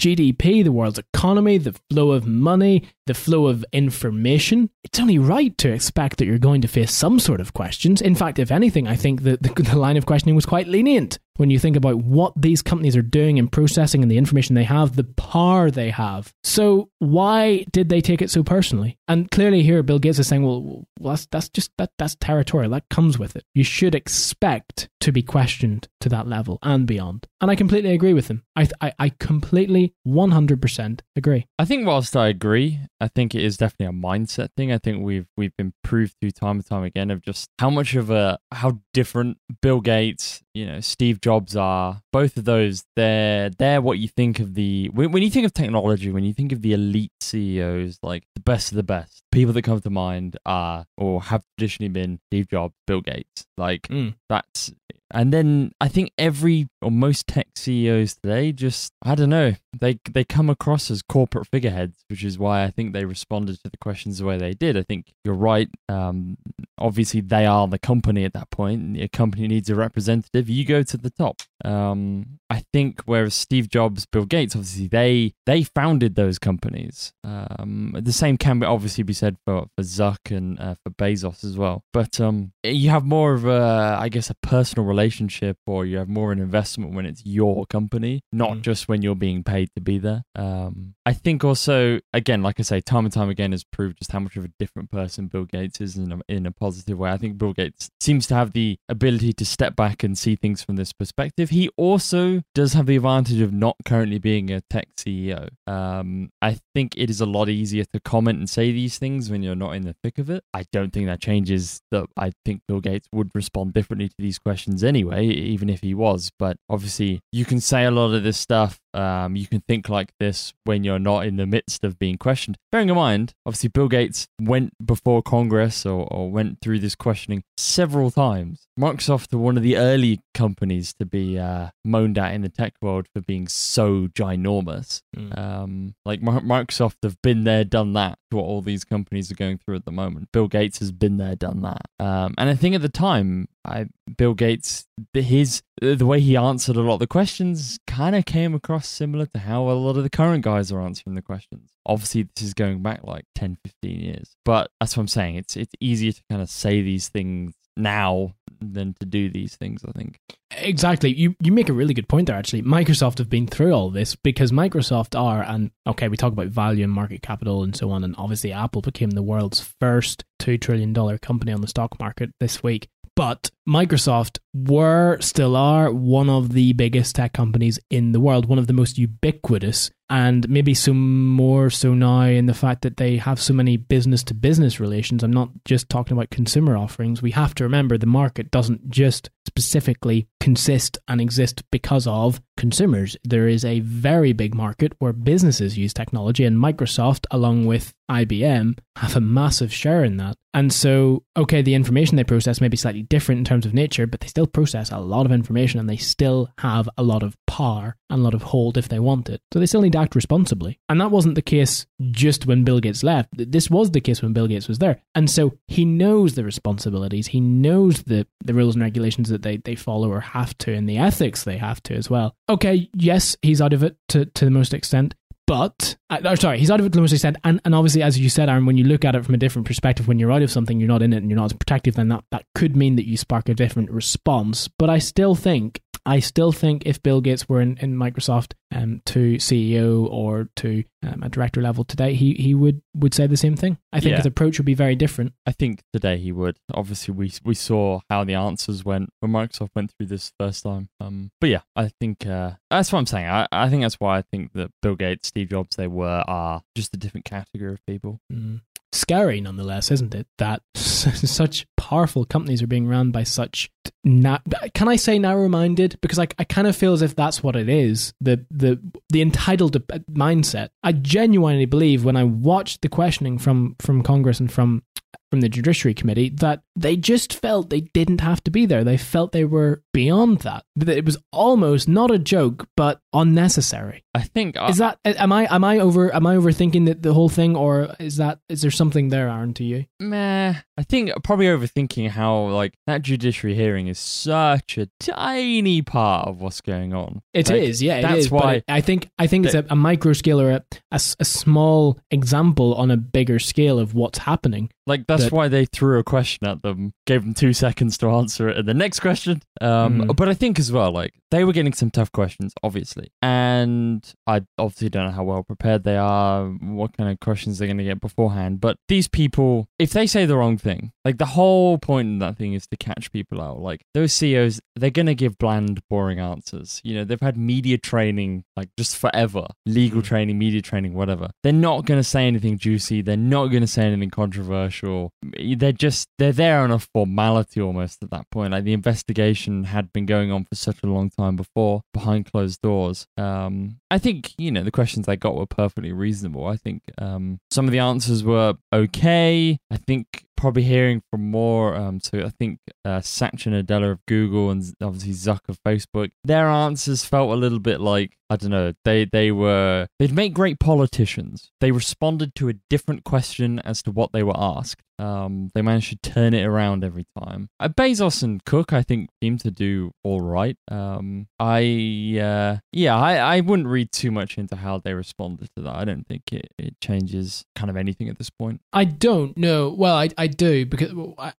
GDP, the world's economy, the flow of money, the flow of information. It's only right to expect that you're going to face some sort of questions. In fact, if anything, I think that the, [LAUGHS] the line of questioning was quite lenient when you think about what these companies are doing and processing and the information they have, the power they have. So why did they take it so personally? And clearly here Bill Gates is saying, well, that's that's just that that's territorial. That comes with it. You should expect to be questioned to that level and beyond. And I completely agree with him. I I, I completely 100% agree. I think whilst I agree, I think it is definitely a mindset thing. I think we've we've been proved through time and time again of just how much of a how different Bill Gates, you know, Steve Jobs are. Both of those, they're they're what you think of the when, when you think of technology, when you think of the elite CEOs, like the best of the best, people that come to mind are or have traditionally been Steve Jobs, Bill Gates. Like mm. that's and then I think every or most tech CEOs today just I don't know they they come across as corporate figureheads, which is why I think they responded to the questions the way they did. I think you're right. Um, obviously, they are the company at that point. A company needs a representative. You go to the top. Um, I think whereas Steve Jobs, Bill Gates, obviously they they founded those companies. Um, the same can obviously be said for for Zuck and uh, for Bezos as well. But um, you have more of a I guess a personal relationship, or you have more an investment when it's your company, not mm. just when you're being paid to be there. Um, I think also again, like I say, time and time again has proved just how much of a different person Bill Gates is in a, in a positive way. I think Bill Gates seems to have the ability to step back and see things from this perspective. He also does have the advantage of not currently being a tech CEO. Um, I think it is a lot easier to comment and say these things when you're not in the thick of it. I don't think that changes that. I think Bill Gates would respond differently to these questions anyway, even if he was. But obviously, you can say a lot of this stuff um, you can think like this when you're not in the midst of being questioned. Bearing in mind, obviously, Bill Gates went before Congress or, or went through this questioning several times. Microsoft are one of the early companies to be uh, moaned at in the tech world for being so ginormous. Mm. Um, like Microsoft have been there, done that. What all these companies are going through at the moment. Bill Gates has been there, done that. Um, and I think at the time, I, Bill Gates, his the way he answered a lot of the questions kind of came across similar to how a lot of the current guys are answering the questions. Obviously, this is going back like 10, 15 years, but that's what I'm saying. It's it's easier to kind of say these things now than to do these things, I think. Exactly. You you make a really good point there actually. Microsoft have been through all this because Microsoft are and okay, we talk about value and market capital and so on and obviously Apple became the world's first 2 trillion dollar company on the stock market this week. But Microsoft were, still are, one of the biggest tech companies in the world, one of the most ubiquitous, and maybe some more so now in the fact that they have so many business to business relations. I'm not just talking about consumer offerings. We have to remember the market doesn't just specifically consist and exist because of consumers. There is a very big market where businesses use technology, and Microsoft, along with IBM, have a massive share in that. And so, okay, the information they process may be slightly different in terms of nature, but they still process a lot of information and they still have a lot of power and a lot of hold if they want it. So they still need to act responsibly. And that wasn't the case just when Bill Gates left. This was the case when Bill Gates was there. And so he knows the responsibilities, he knows the, the rules and regulations that they, they follow or have to, and the ethics they have to as well. Okay, yes, he's out of it to, to the most extent. But, uh, sorry, he's out of it to the most extent. And, and obviously, as you said, Aaron, when you look at it from a different perspective, when you're out of something, you're not in it, and you're not as protective, then that, that could mean that you spark a different response. But I still think I still think if Bill Gates were in, in Microsoft um, to CEO or to um, a director level today, he, he would, would say the same thing. I think yeah. his approach would be very different. I think today he would. Obviously, we we saw how the answers went when Microsoft went through this first time. Um, but yeah, I think uh, that's what I'm saying. I, I think that's why I think that Bill Gates, Steve Jobs, they were are just a different category of people. Mm scary nonetheless, isn't it? That [LAUGHS] such powerful companies are being run by such na- can I say narrow-minded? Because I, I kind of feel as if that's what it is. The the the entitled mindset. I genuinely believe when I watched the questioning from from Congress and from from the Judiciary Committee that they just felt they didn't have to be there. They felt they were beyond that. That it was almost not a joke, but unnecessary. I think Is that am I am I over am I overthinking the, the whole thing, or is that is there something there, Aaron, to you? meh. I think probably overthinking how like that judiciary hearing is such a tiny part of what's going on. It is, Like, yeah, it that's is, but why- I think I think it's a, a micro scale or a a small example on a bigger scale of what's happening. Like that's that- why they threw a question at them, gave them two seconds to answer it, and the next question. Um, Mhm. But I think as well, like they were getting some tough questions, obviously, and I obviously don't know how well prepared they are, what kind of questions they're going to get beforehand. But these people, if they say the wrong thing, like the whole point in that thing is to catch people out. Like those CEOs, they're going to give bland, boring answers. You know, they've had media training like just forever, legal Mhm. training, media training, whatever. They're not going to say anything juicy. They're not going to say anything controversial. They're just they're there on a formality almost at that point. Like the investigation had been going on for such a long time before, behind closed doors. Um, I think you know the questions they got were perfectly reasonable. I think um, some of the answers were okay. I think probably hearing from more. Um, so I think uh, Satya Nadella of Google and obviously Zuck of Facebook, their answers felt a little bit like I don't know. They they were they'd make great politicians. They responded to a different question as to what they were asked. Um, they managed to turn it around every time. Uh, Bezos and Cook, I think, seemed to do all right. Um, I uh, yeah, I, I wouldn't read too much into how they responded to that. I don't think it, it changes kind of anything at this point. I don't know. Well, I, I do because I,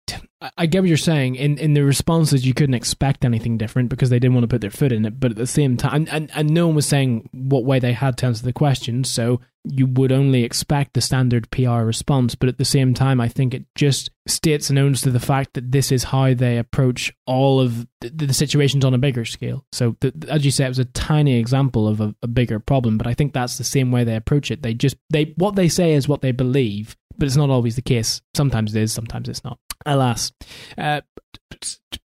I get what you're saying. In in the responses, you couldn't expect anything different because they didn't want to put their foot in it. But at the same time, and, and, and no one was saying what way they had to answer the question, so you would only expect the standard PR response. But at the same time, I think it just states and owns to the fact that this is how they approach all of the, the situations on a bigger scale. So, the, as you say, it was a tiny example of a, a bigger problem. But I think that's the same way they approach it. They just they what they say is what they believe but it's not always the case. Sometimes it is, sometimes it's not. Alas, uh,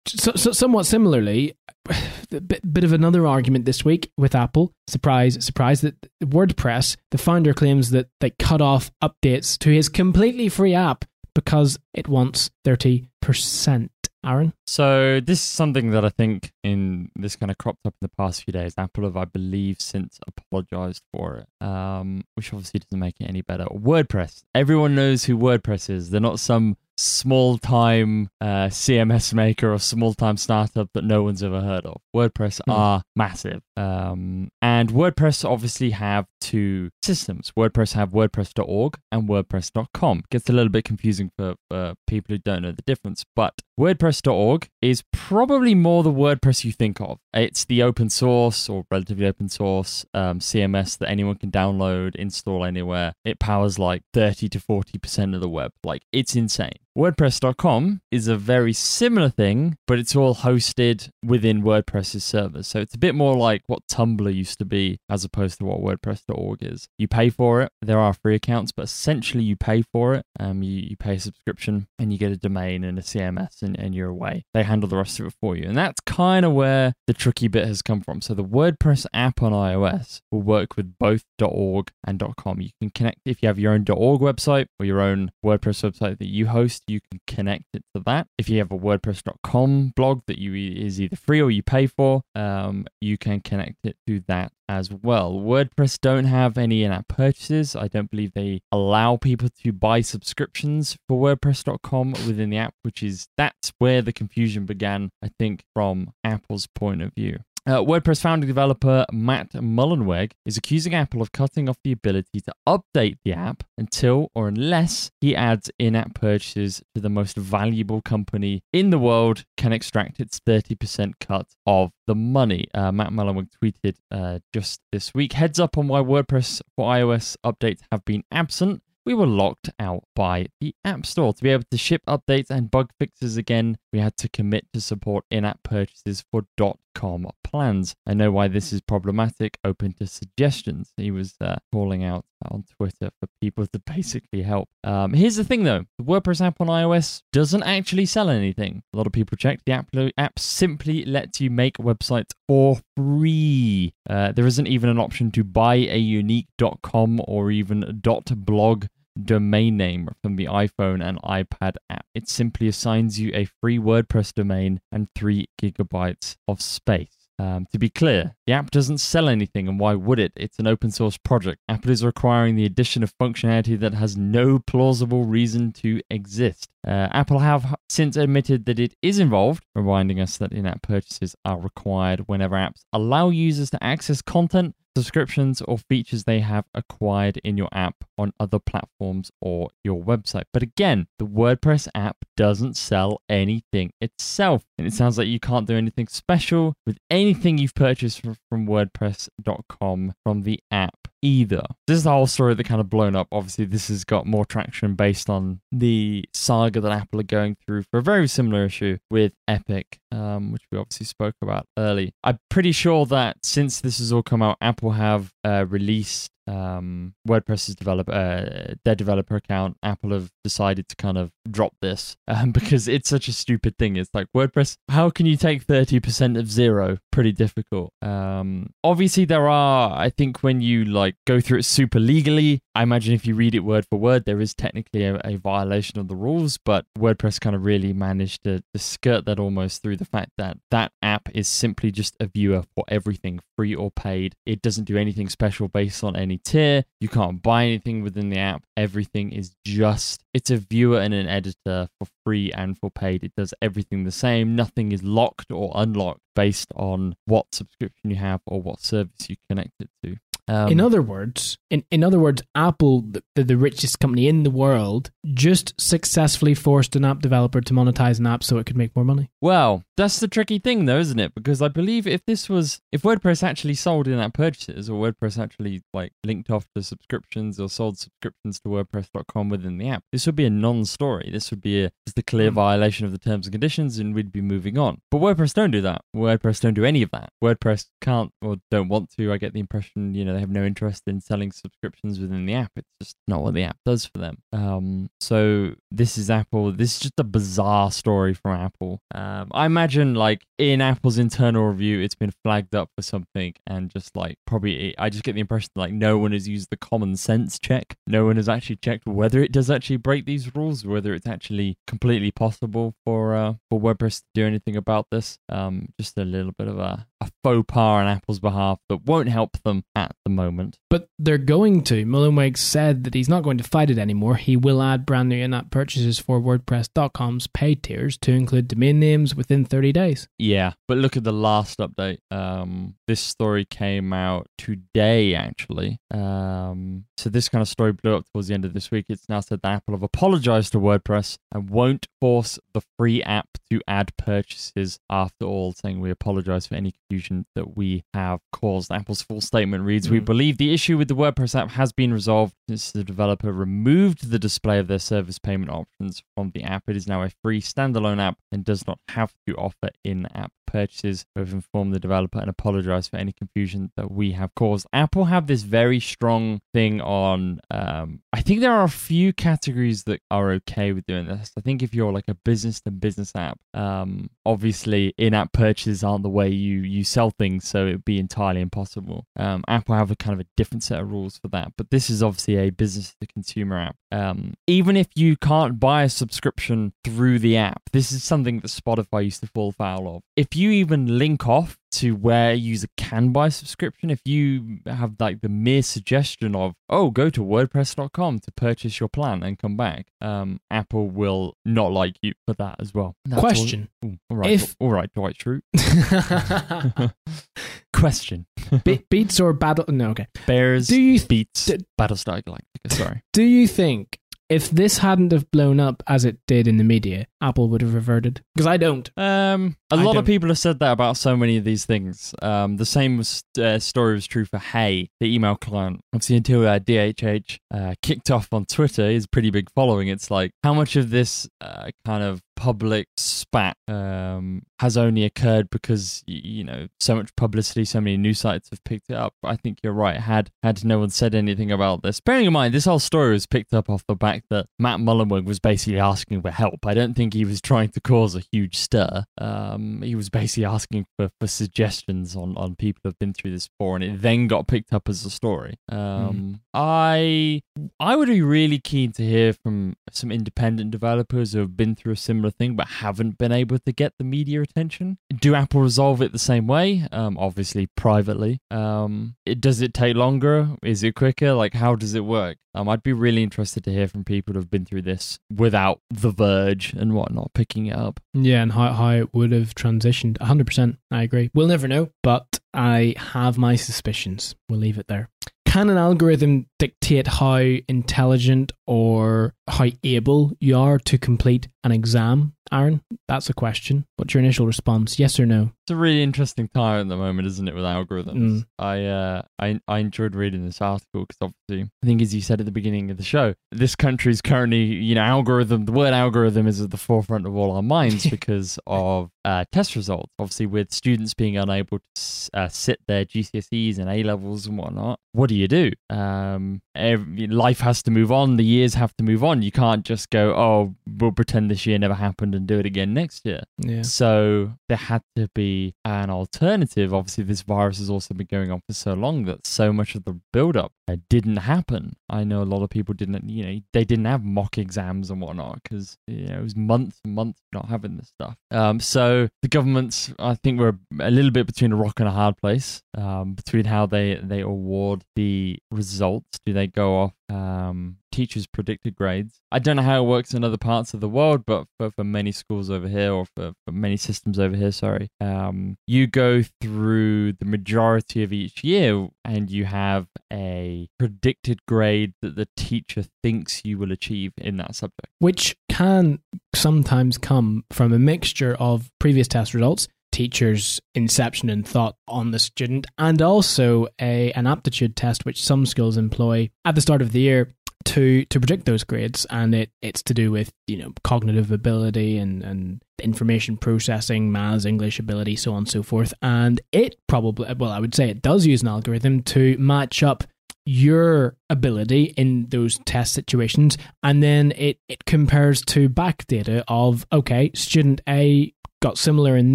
so, so somewhat similarly, a [SIGHS] bit, bit of another argument this week with Apple. Surprise, surprise! That WordPress, the founder claims that they cut off updates to his completely free app because it wants thirty percent. Aaron, So this is something that I think in this kind of cropped up in the past few days. Apple have, I believe, since apologized for it, um, which obviously doesn't make it any better. WordPress. Everyone knows who WordPress is. They're not some small time uh, CMS maker or small time startup that no one's ever heard of. WordPress Hmm. are massive. Um, and WordPress obviously have two systems. WordPress have WordPress.org and WordPress.com. Gets a little bit confusing for, for people who don't know the difference, but WordPress.org is probably more the WordPress you think of. It's the open source or relatively open source um, CMS that anyone can download, install anywhere. It powers like 30 to 40% of the web. Like, it's insane. WordPress.com is a very similar thing, but it's all hosted within WordPress's servers. So it's a bit more like what Tumblr used to be as opposed to what WordPress.org is. You pay for it. There are free accounts, but essentially you pay for it. Um, you, you pay a subscription and you get a domain and a CMS and, and you're away. They handle the rest of it for you. And that's kind of where the tricky bit has come from. So the WordPress app on iOS will work with both .org and .com. You can connect if you have your own .org website or your own WordPress website that you host, you can connect it to that. If you have a WordPress.com blog that you is either free or you pay for, um, you can connect it to that as well. WordPress don't have any in-app purchases. I don't believe they allow people to buy subscriptions for WordPress.com within the app, which is that's where the confusion began, I think, from Apple's point of view. Uh, WordPress founding developer Matt Mullenweg is accusing Apple of cutting off the ability to update the app until or unless he adds in app purchases to the most valuable company in the world can extract its 30% cut of the money. Uh, Matt Mullenweg tweeted uh, just this week Heads up on why WordPress for iOS updates have been absent. We were locked out by the App Store. To be able to ship updates and bug fixes again, we had to commit to support in app purchases for .com plans. I know why this is problematic. Open to suggestions. He was uh, calling out on Twitter for people to [LAUGHS] basically help. Um, here's the thing though the WordPress app on iOS doesn't actually sell anything. A lot of people checked. The app, app simply lets you make websites for free. Uh, there isn't even an option to buy a unique .com or even .blog domain name from the iPhone and iPad app. It simply assigns you a free WordPress domain and three gigabytes of space. Um, to be clear, the app doesn't sell anything, and why would it? It's an open source project. Apple is requiring the addition of functionality that has no plausible reason to exist. Uh, Apple have since admitted that it is involved, reminding us that in app purchases are required whenever apps allow users to access content subscriptions or features they have acquired in your app on other platforms or your website. But again, the WordPress app doesn't sell anything itself. And it sounds like you can't do anything special with anything you've purchased from, from WordPress.com from the app either. This is the whole story that kind of blown up. Obviously, this has got more traction based on the saga that Apple are going through for a very similar issue with Epic, um, which we obviously spoke about early. I'm pretty sure that since this has all come out, Apple have uh, released um, WordPress's developer, uh, their developer account, Apple have decided to kind of drop this um, [LAUGHS] because it's such a stupid thing. It's like WordPress, how can you take 30% of zero? Pretty difficult. Um, obviously, there are, I think, when you like go through it super legally, I imagine if you read it word for word, there is technically a, a violation of the rules, but WordPress kind of really managed to, to skirt that almost through the fact that that app is simply just a viewer for everything, free or paid. It doesn't do anything special based on any tier. You can't buy anything within the app. Everything is just, it's a viewer and an editor for free and for paid. It does everything the same. Nothing is locked or unlocked based on what subscription you have or what service you connect it to. Um, in other words, in, in other words, Apple, the, the richest company in the world, just successfully forced an app developer to monetize an app so it could make more money. Well, that's the tricky thing, though, isn't it? Because I believe if this was, if WordPress actually sold in-app purchases, or WordPress actually like linked off to subscriptions or sold subscriptions to WordPress.com within the app, this would be a non-story. This would be a just a clear mm. violation of the terms and conditions, and we'd be moving on. But WordPress don't do that. WordPress don't do any of that. WordPress can't or don't want to. I get the impression, you know, they have no interest in selling subscriptions within the app. It's just not what the app does for them. Um, so this is Apple. This is just a bizarre story from Apple. Um, I imagine like in Apple's internal review, it's been flagged up for something, and just like probably, I just get the impression that, like no one has used the common sense check. No one has actually checked whether it does actually break these rules, whether it's actually completely possible for uh, for WordPress to do anything about this. Um, just a little bit of a, a faux pas on Apple's behalf that won't help them at the moment. But they're going to. Mullenweg said that he's not going to fight it anymore. He will add brand new in-app purchases for WordPress.com's paid tiers to include domain names within 30 days. Yeah, but look at the last update. Um, this story came out today, actually. Um, so this kind of story blew up towards the end of this week. It's now said that Apple have apologized to WordPress and won't force the free app to add purchases after all, saying we apologize for any confusion that we have caused. Apple's full statement reads. We hmm. believe the issue with the WordPress app has been resolved since the developer removed the display of their service payment options from the app. It is now a free standalone app and does not have to offer in-app purchases. We've informed the developer and apologized for any confusion that we have caused. Apple have this very strong thing on. Um, I think there are a few categories that are okay with doing this. I think if you're like a business to business app, um, obviously in-app purchases aren't the way you you sell things, so it would be entirely impossible. Um, Apple have a kind of a different set of rules for that, but this is obviously a business to consumer app. Um, even if you can't buy a subscription through the app, this is something that Spotify used to fall foul of. If you even link off to where a user can buy subscription, if you have like the mere suggestion of, oh, go to WordPress.com to purchase your plan and come back, um, Apple will not like you for that as well. That's Question. All, ooh, all right, if... all right, Dwight Schrute. [LAUGHS] [LAUGHS] Question. Be- beets or battle? No, okay. Bears. Do you th- beets d- Battlestar Galactica? Sorry. Do you think if this hadn't have blown up as it did in the media, Apple would have reverted? Because I don't. Um, a I lot don't. of people have said that about so many of these things. Um, the same was, uh, story was true for Hey, the email client. Obviously, until uh, DHH uh, kicked off on Twitter, his pretty big following. It's like how much of this uh, kind of public spat um, has only occurred because you know so much publicity, so many news sites have picked it up. I think you're right. Had had no one said anything about this, bearing in mind this whole story was picked up off the back that Matt Mullenweg was basically asking for help. I don't think think he was trying to cause a huge stir. Um, he was basically asking for, for suggestions on, on people who've been through this before, and it then got picked up as a story. Um, mm. I I would be really keen to hear from some independent developers who have been through a similar thing but haven't been able to get the media attention. Do Apple resolve it the same way? Um, obviously, privately. Um, it, does it take longer? Is it quicker? Like, how does it work? Um, I'd be really interested to hear from people who've been through this without The Verge and whatnot picking it up. Yeah, and how, how it would have transitioned. 100%. I agree. We'll never know, but I have my suspicions. We'll leave it there. Can an algorithm dictate how intelligent or how able you are to complete an exam, Aaron? That's a question. What's your initial response? Yes or no? A really interesting time at the moment, isn't it, with algorithms? Mm. I, uh, I I enjoyed reading this article because obviously, I think as you said at the beginning of the show, this country is currently, you know, algorithm. The word algorithm is at the forefront of all our minds [LAUGHS] because of uh, test results. Obviously, with students being unable to uh, sit their GCSEs and A levels and whatnot, what do you do? Um, every, life has to move on. The years have to move on. You can't just go, oh, we'll pretend this year never happened and do it again next year. Yeah. So there had to be an alternative. Obviously, this virus has also been going on for so long that so much of the build-up uh, didn't happen. I know a lot of people didn't, you know, they didn't have mock exams and whatnot because you know, it was months and months not having this stuff. Um, so the governments, I think, were a little bit between a rock and a hard place um, between how they they award the results. Do they go off um, teachers' predicted grades. I don't know how it works in other parts of the world, but for, for many schools over here, or for, for many systems over here, sorry, um, you go through the majority of each year and you have a predicted grade that the teacher thinks you will achieve in that subject. Which can sometimes come from a mixture of previous test results teacher's inception and thought on the student, and also a an aptitude test which some schools employ at the start of the year to to predict those grades and it it's to do with you know cognitive ability and and information processing maths english ability so on and so forth and it probably well i would say it does use an algorithm to match up your ability in those test situations and then it, it compares to back data of okay student a got similar in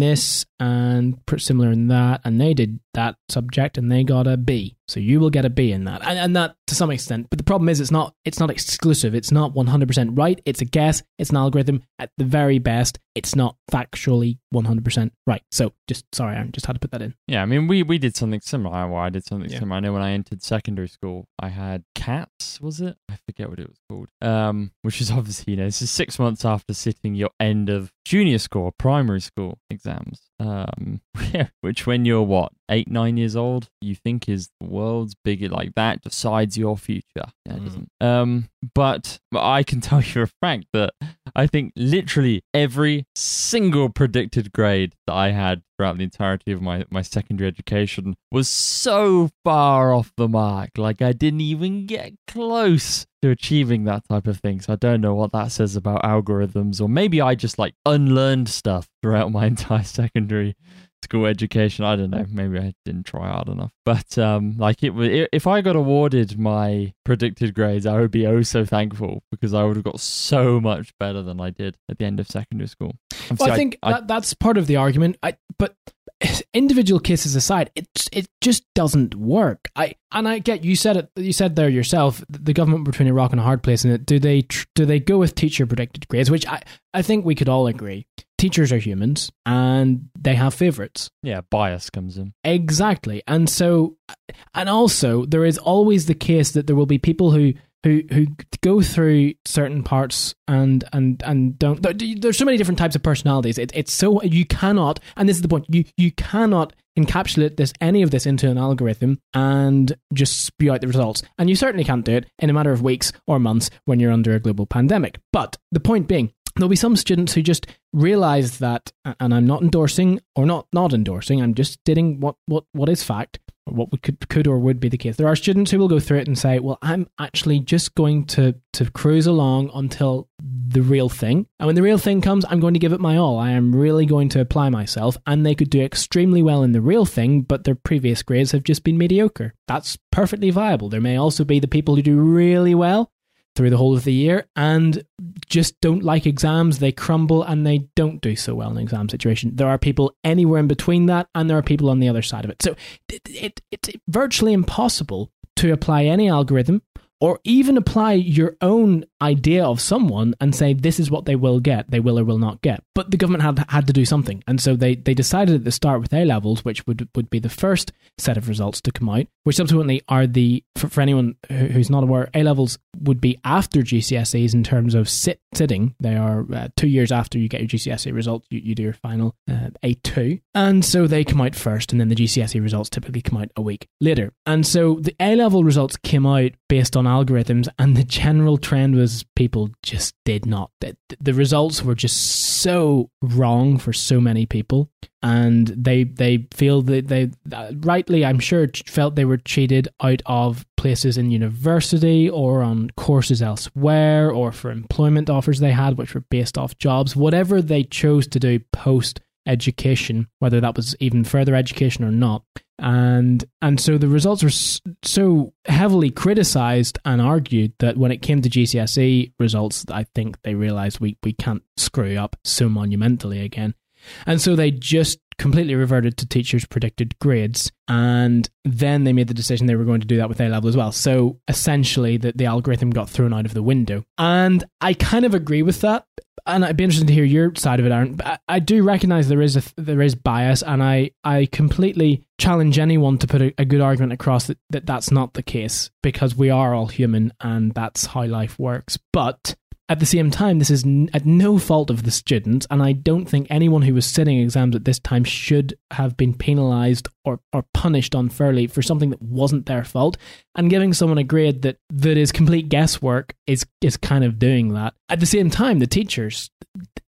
this and similar in that, and they did that subject and they got a B. So you will get a B in that, and, and that to some extent. But the problem is, it's not it's not exclusive. It's not one hundred percent right. It's a guess. It's an algorithm. At the very best, it's not factually one hundred percent right. So just sorry, Aaron, just had to put that in. Yeah, I mean, we we did something similar. Well, I did something yeah. similar. I know when I entered secondary school, I had CATS. Was it? I forget what it was called. Um, which is [LAUGHS] obviously you know this is six months after sitting your end of junior school, primary school exams um, [LAUGHS] which when you're what eight nine years old, you think is the world's biggest like that decides your future. Yeah, mm. doesn't. Um, but I can [LAUGHS] tell you a fact that I think literally every single predicted grade that I had throughout the entirety of my, my secondary education was so far off the mark. Like I didn't even get close to achieving that type of thing. So I don't know what that says about algorithms, or maybe I just like unlearned stuff throughout my [LAUGHS] entire secondary school education. I don't know. Maybe I didn't try hard enough. But um, like it was, if I got awarded my predicted grades, I would be oh so thankful because I would have got so much better than I did at the end of secondary school. Well, I think I, that, that's part of the argument. I, but [SIGHS] individual cases aside, it it just doesn't work. I and I get you said it. You said there yourself. The government between a rock and a hard place. And do they do they go with teacher predicted grades? Which I I think we could all agree. Teachers are humans and they have favorites. Yeah, bias comes in. Exactly. And so and also there is always the case that there will be people who who who go through certain parts and and and don't. There's so many different types of personalities. It, it's so you cannot, and this is the point. You you cannot encapsulate this any of this into an algorithm and just spew out the results. And you certainly can't do it in a matter of weeks or months when you're under a global pandemic. But the point being, there'll be some students who just realize that, and I'm not endorsing or not not endorsing. I'm just stating what what what is fact what could could or would be the case. There are students who will go through it and say, "Well, I'm actually just going to to cruise along until the real thing, and when the real thing comes, I'm going to give it my all. I am really going to apply myself." And they could do extremely well in the real thing, but their previous grades have just been mediocre. That's perfectly viable. There may also be the people who do really well through the whole of the year and just don't like exams. They crumble and they don't do so well in exam situation. There are people anywhere in between that, and there are people on the other side of it. So it, it, it's virtually impossible to apply any algorithm or even apply your own idea of someone and say this is what they will get, they will or will not get. But the government had had to do something, and so they they decided at the start with A levels, which would would be the first set of results to come out, which subsequently are the for, for anyone who's not aware, A levels would be after GCSEs in terms of sit sitting. They are uh, two years after you get your GCSE results, you, you do your final uh, A two, and so they come out first, and then the GCSE results typically come out a week later. And so the A level results came out based on algorithms, and the general trend was people just did not. The, the results were just so wrong for so many people, and they they feel that they uh, rightly, I'm sure, felt they were cheated out of places in university or on courses elsewhere or for employment offers they had, which were based off jobs, whatever they chose to do post education, whether that was even further education or not. And and so the results were so heavily criticized and argued that when it came to GCSE results, I think they realized we, we can't screw up so monumentally again. And so they just completely reverted to teachers' predicted grades. And then they made the decision they were going to do that with A level as well. So essentially, the, the algorithm got thrown out of the window. And I kind of agree with that. And I'd be interested to hear your side of it, Aaron. But I, do recognize there is a, there is bias, and I, I completely challenge anyone to put a, a good argument across that, that that's not the case because we are all human and that's how life works. But at the same time, this is n- at no fault of the students, and I don't think anyone who was sitting exams at this time should have been penalised or, or punished unfairly for something that wasn't their fault. And giving someone a grade that, that is complete guesswork is is kind of doing that. At the same time, the teachers,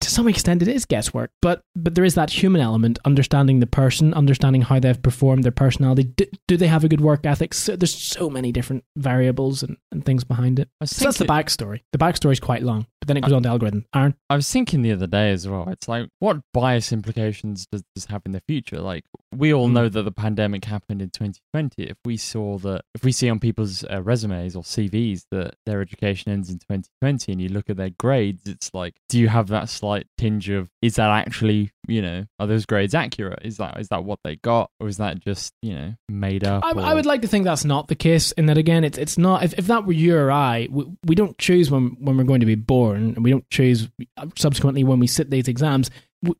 to some extent it is guesswork but but there is that human element understanding the person understanding how they've performed their personality. Do, do they have a good work ethic? So there's so many different variables and, and things behind it. So that's the backstory. The backstory is quite long but then it goes I, on to algorithm. Aaron? I was thinking the other day as well it's like what bias implications does this have in the future? Like we all mm. know that the pandemic happened in 2020 if we saw that if we see on people's uh, resumes or cvs that their education ends in 2020 and you look at their grades it's like do you have that slight tinge of is that actually you know are those grades accurate? Is that is that what they got? Or is that just you know made up I, I would like to think that's not the case and that again it's it's not if, if that were you or I we, we don't choose when when we're going to be born and we don't choose subsequently when we sit these exams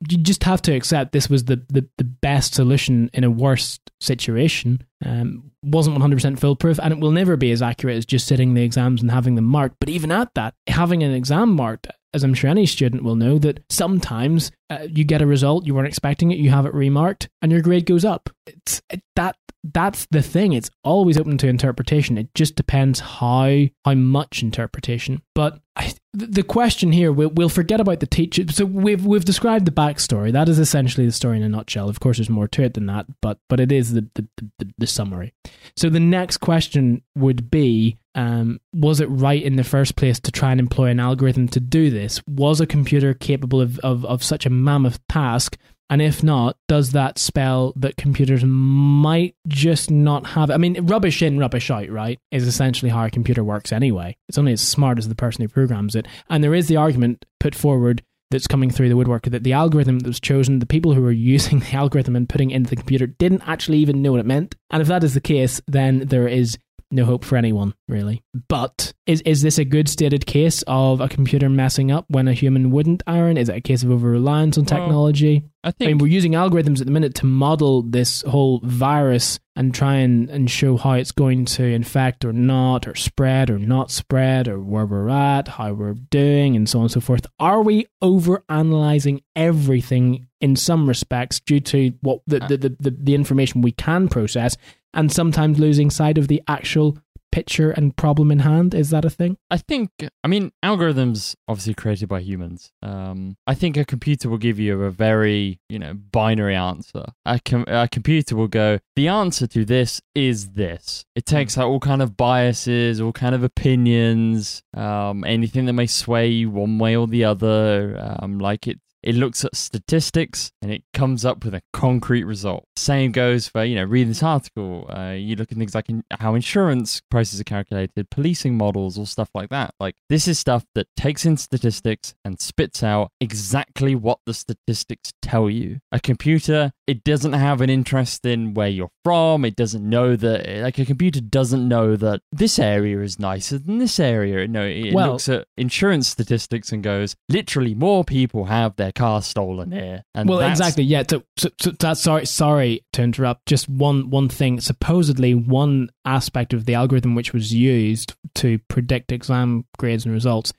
you just have to accept this was the, the, the best solution in a worse situation. Um, wasn't 100% foolproof, and it will never be as accurate as just sitting the exams and having them marked. But even at that, having an exam marked as I'm sure any student will know, that sometimes uh, you get a result, you weren't expecting it, you have it remarked, and your grade goes up. It's it, that that's the thing. It's always open to interpretation. It just depends how how much interpretation. But I, the question here, we'll, we'll forget about the teacher. So we've we've described the backstory. That is essentially the story in a nutshell. Of course, there's more to it than that, but but it is the the, the, the summary. So the next question would be. Um, was it right in the first place to try and employ an algorithm to do this? Was a computer capable of, of, of such a mammoth task and if not, does that spell that computers might just not have? I mean, rubbish in, rubbish out, right? Is essentially how a computer works anyway. It's only as smart as the person who programs it. And there is the argument put forward that's coming through the woodwork that the algorithm that was chosen, the people who were [LAUGHS] using the algorithm and putting it into the computer didn't actually even know what it meant. And if that is the case, then there is no hope for anyone, really. But is is this a good stated case of a computer messing up when a human wouldn't, Aaron? Is it a case of over reliance on technology? Well, I think I mean, we're using algorithms at the minute to model this whole virus and try and, and show how it's going to infect or not, or spread or not spread, or where we're at, how we're doing, and so on and so forth. Are we over analyzing everything in some respects due to what the, the, the, the, the information we can process and sometimes losing sight of the actual picture and problem in hand? Is that a thing? I think, I mean, algorithms obviously created by humans. Um, I think a computer will give you a very, you know, binary answer. A, com- a computer will go, the answer to this is this. It takes out all kind of biases, all kind of opinions, um, anything that may sway you one way or the other. Um, like it It looks at statistics and it comes up with a concrete result. Same goes for, you know, reading this article. Uh, you look at things like in, how insurance prices are calculated, policing models, or stuff like that. Like, this is stuff that takes in statistics and spits out exactly what the statistics tell you. A computer, it doesn't have an interest in where you're from. It doesn't know that, like, a computer doesn't know that this area is nicer than this area. No, it Well- looks at insurance statistics and goes, literally, more people have their car stolen here. And well, exactly. Yeah. So, so, so that's sorry. Sorry to interrupt. Just one one thing. Supposedly, one aspect of the algorithm which was used to predict exam grades and results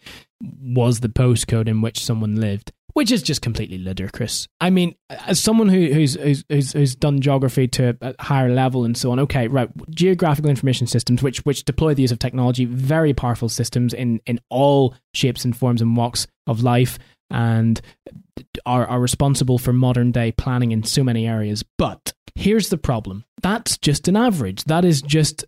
was the postcode in which someone lived. Which is just completely ludicrous. I mean, as someone who, who's, who's who's done geography to a higher level and so on, okay, right, geographical information systems, which which deploy the use of technology, very powerful systems in in all shapes and forms and walks of life, and are, are responsible for modern day planning in so many areas. But here's the problem that's just an average. That is just,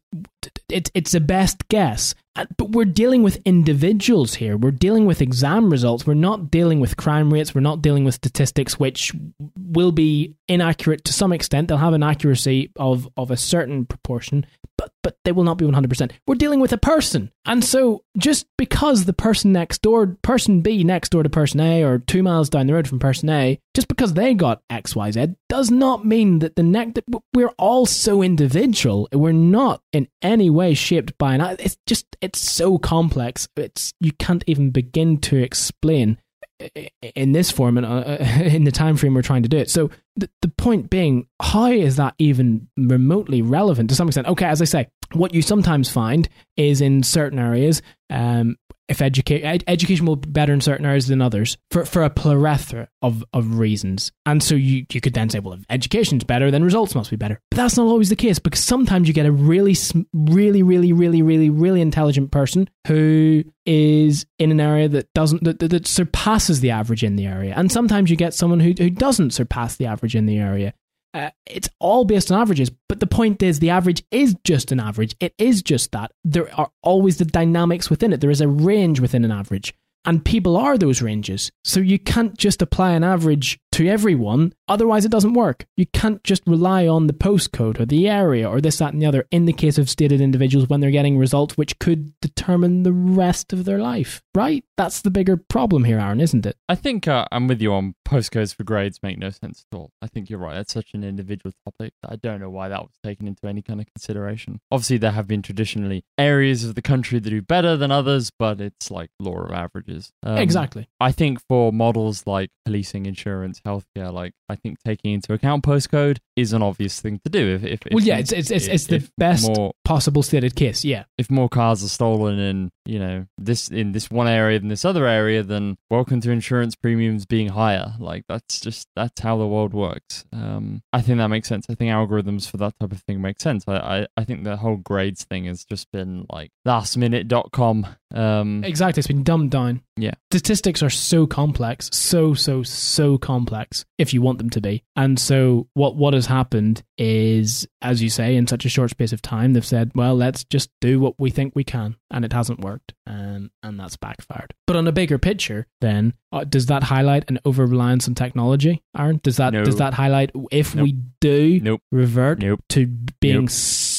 it, it's a best guess. Uh, But we're dealing with individuals here. We're dealing with exam results. We're not dealing with crime rates. We're not dealing with statistics, which will be inaccurate to some extent. They'll have an accuracy of, of a certain proportion, but, but they will not be 100%. We're dealing with a person. And so just because the person next door, person B next door to person A or two miles down the road from person A, just because they got XYZ does not mean that the next, we're all so individual. We're not in any way shaped by an, it's just, it's so complex. It's, you can't even begin to explain in this form and uh, [LAUGHS] in the time frame we're trying to do it. So the, point being, how is that even remotely relevant to some extent? Okay, as I say, what you sometimes find is in certain areas, um, if educa- ed- education will be better in certain areas than others for, for a plethora of, of reasons. And so you, you could then say, well, if education's better, then results must be better. But that's not always the case because sometimes you get a really, really, really, really, really, really intelligent person who is in an area that doesn't, that, that, that surpasses the average in the area. And sometimes you get someone who, who doesn't surpass the average in the area. Uh, it's all based on averages, but the point is the average is just an average. It is just that. There are always the dynamics within it. There is a range within an average, and people are those ranges. So you can't just apply an average to everyone, otherwise, it doesn't work. You can't just rely on the postcode or the area or this, that, and the other in the case of stated individuals when they're getting results which could determine the rest of their life, right? That's the bigger problem here, Aaron, isn't it? I think uh, I'm with you on postcodes for grades make no sense at all. I think you're right. That's such an individual topic that I don't know why that was taken into any kind of consideration. Obviously, there have been traditionally areas of the country that do better than others, but it's like law of averages. Um, exactly. I think for models like policing, insurance, healthcare, like I think taking into account postcode is an obvious thing to do. If, if, if Well, yeah, it's it's it's, it's the if best more possible stated case. Yeah. if more cars are stolen in you know this in this one area than this other area then welcome to insurance premiums being higher. Like that's just that's how the world works. Um i think that makes sense. I think algorithms for that type of thing make sense. I i, I think the whole grades thing has just been like lastminute.com um Exactly. It's been dumbed down. Yeah. Statistics are so complex, so, so, so complex if you want them to be. And so what, what has happened is, as you say, in such a short space of time, they've said, well, let's just do what we think we can. And it hasn't worked. And, and that's backfired. But on a bigger picture, then, uh, does that highlight an over reliance on technology, Aaron? Does that, No. does that highlight if Nope. we do nope revert nope to being.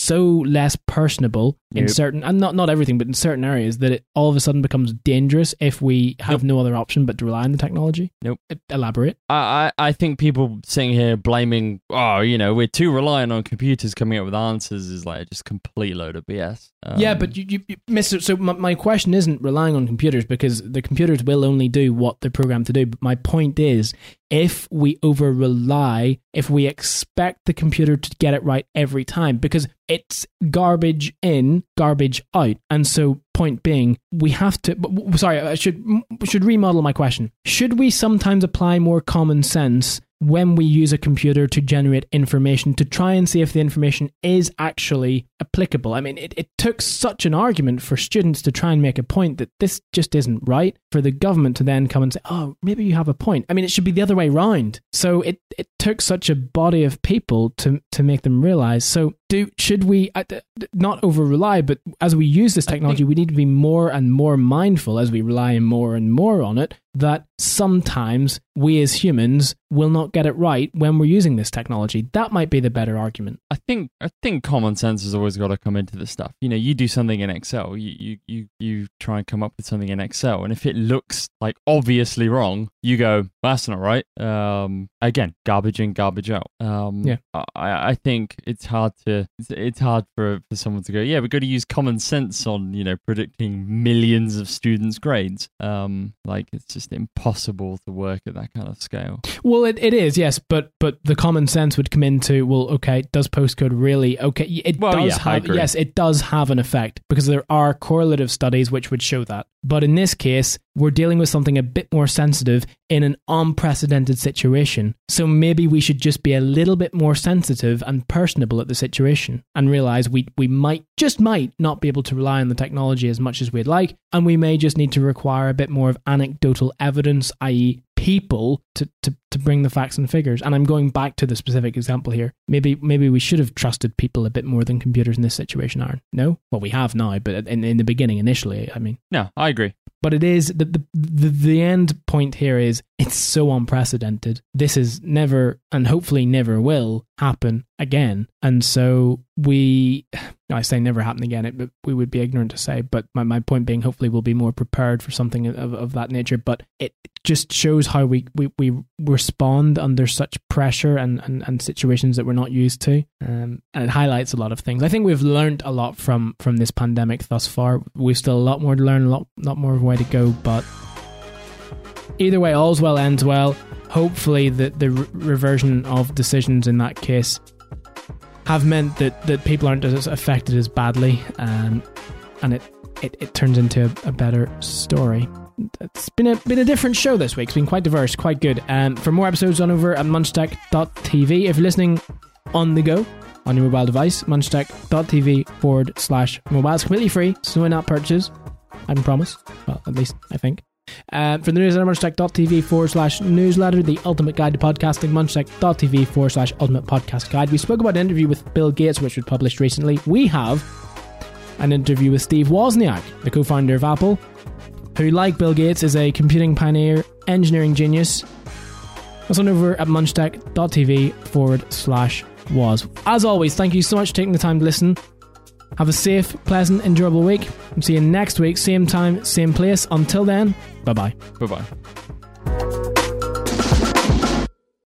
So less personable in certain and not not everything but in certain areas that it all of a sudden becomes dangerous if we have no other option but to rely on the technology Nope. Elaborate I, I I think people sitting here blaming, oh, you know, we're too reliant on computers coming up with answers is like just complete load of BS. yeah Um, but you, you, you miss it so my, my question isn't relying on computers because the computers will only do what they're programmed to do but my point is if we over rely if we expect the computer to get it right every time because it's garbage in garbage out. And so point being we have to sorry i should should remodel my question. Should we sometimes apply more common sense when we use a computer to generate information to try and see if the information is actually applicable. I mean, it, it took such an argument for students to try and make a point that this just isn't right, for the government to then come and say, oh, maybe you have a point. I mean, it should be the other way round. So it, it took such a body of people to to make them realize. So, do should we not over rely, but as we use this technology, think, we need to be more and more mindful as we rely more and more on it that sometimes we as humans will not get it right when we're using this technology. That might be the better argument. I think I think common sense has always got to come into this stuff. You know, you do something in Excel, you you you, you try and come up with something in Excel, and if it looks like obviously wrong, you go, that's not right. Um, again, garbage in, garbage out. Um, yeah, I I think it's hard to it's, it's hard for for someone to go, yeah, we've got to use common sense on you know predicting millions of students' grades. Um, like it's just just impossible to work at that kind of scale. Well, it, it is, yes, but but the common sense would come into well, okay, does postcode really okay? It well, does yeah, have yes, it does have an effect because there are correlative studies which would show that. But in this case, we're dealing with something a bit more sensitive in an unprecedented situation. So maybe we should just be a little bit more sensitive and personable at the situation and realize we, we might, just might, not be able to rely on the technology as much as we'd like. And we may just need to require a bit more of anecdotal evidence, i.e., people to, to, to bring the facts and figures. And I'm going back to the specific example here. Maybe maybe we should have trusted people a bit more than computers in this situation, Aaron. No? Well, we have now, but in, in the beginning, initially, I mean. No, I agree. But it is the, the the the end point here is it's so unprecedented. This is never and hopefully never will happen again. And so we [SIGHS] I say never happen again, it, but we would be ignorant to say. But my, my point being, hopefully, we'll be more prepared for something of, of that nature. But it just shows how we, we, we respond under such pressure and, and, and situations that we're not used to. Um, and it highlights a lot of things. I think we've learned a lot from, from this pandemic thus far. We've still a lot more to learn, a lot, lot more of a way to go. But either way, all's well ends well. Hopefully, the, the re- reversion of decisions in that case have meant that, that people aren't as affected as badly, um, and it, it, it turns into a, a, better story. It's been a been a different show this week. It's been quite diverse, quite good. Um, for more episodes on over at munchtech.tv. If you're listening on the go on your mobile device, munchtech.tv forward slash mobile. It's completely free, so in-app purchase. I can promise. Well, at least I think. Uh, for the news at munchtech.tv forward slash newsletter, the ultimate guide to podcasting, munchtech.tv forward slash ultimate podcast guide. We spoke about an interview with Bill Gates, which was published recently. We have an interview with Steve Wozniak, the co founder of Apple, who, like Bill Gates, is a computing pioneer, engineering genius. That's on over at munchtech.tv forward slash woz. As always, thank you so much for taking the time to listen. Have a safe, pleasant, enjoyable week. And see you next week, same time, same place. Until then, bye bye. Bye bye.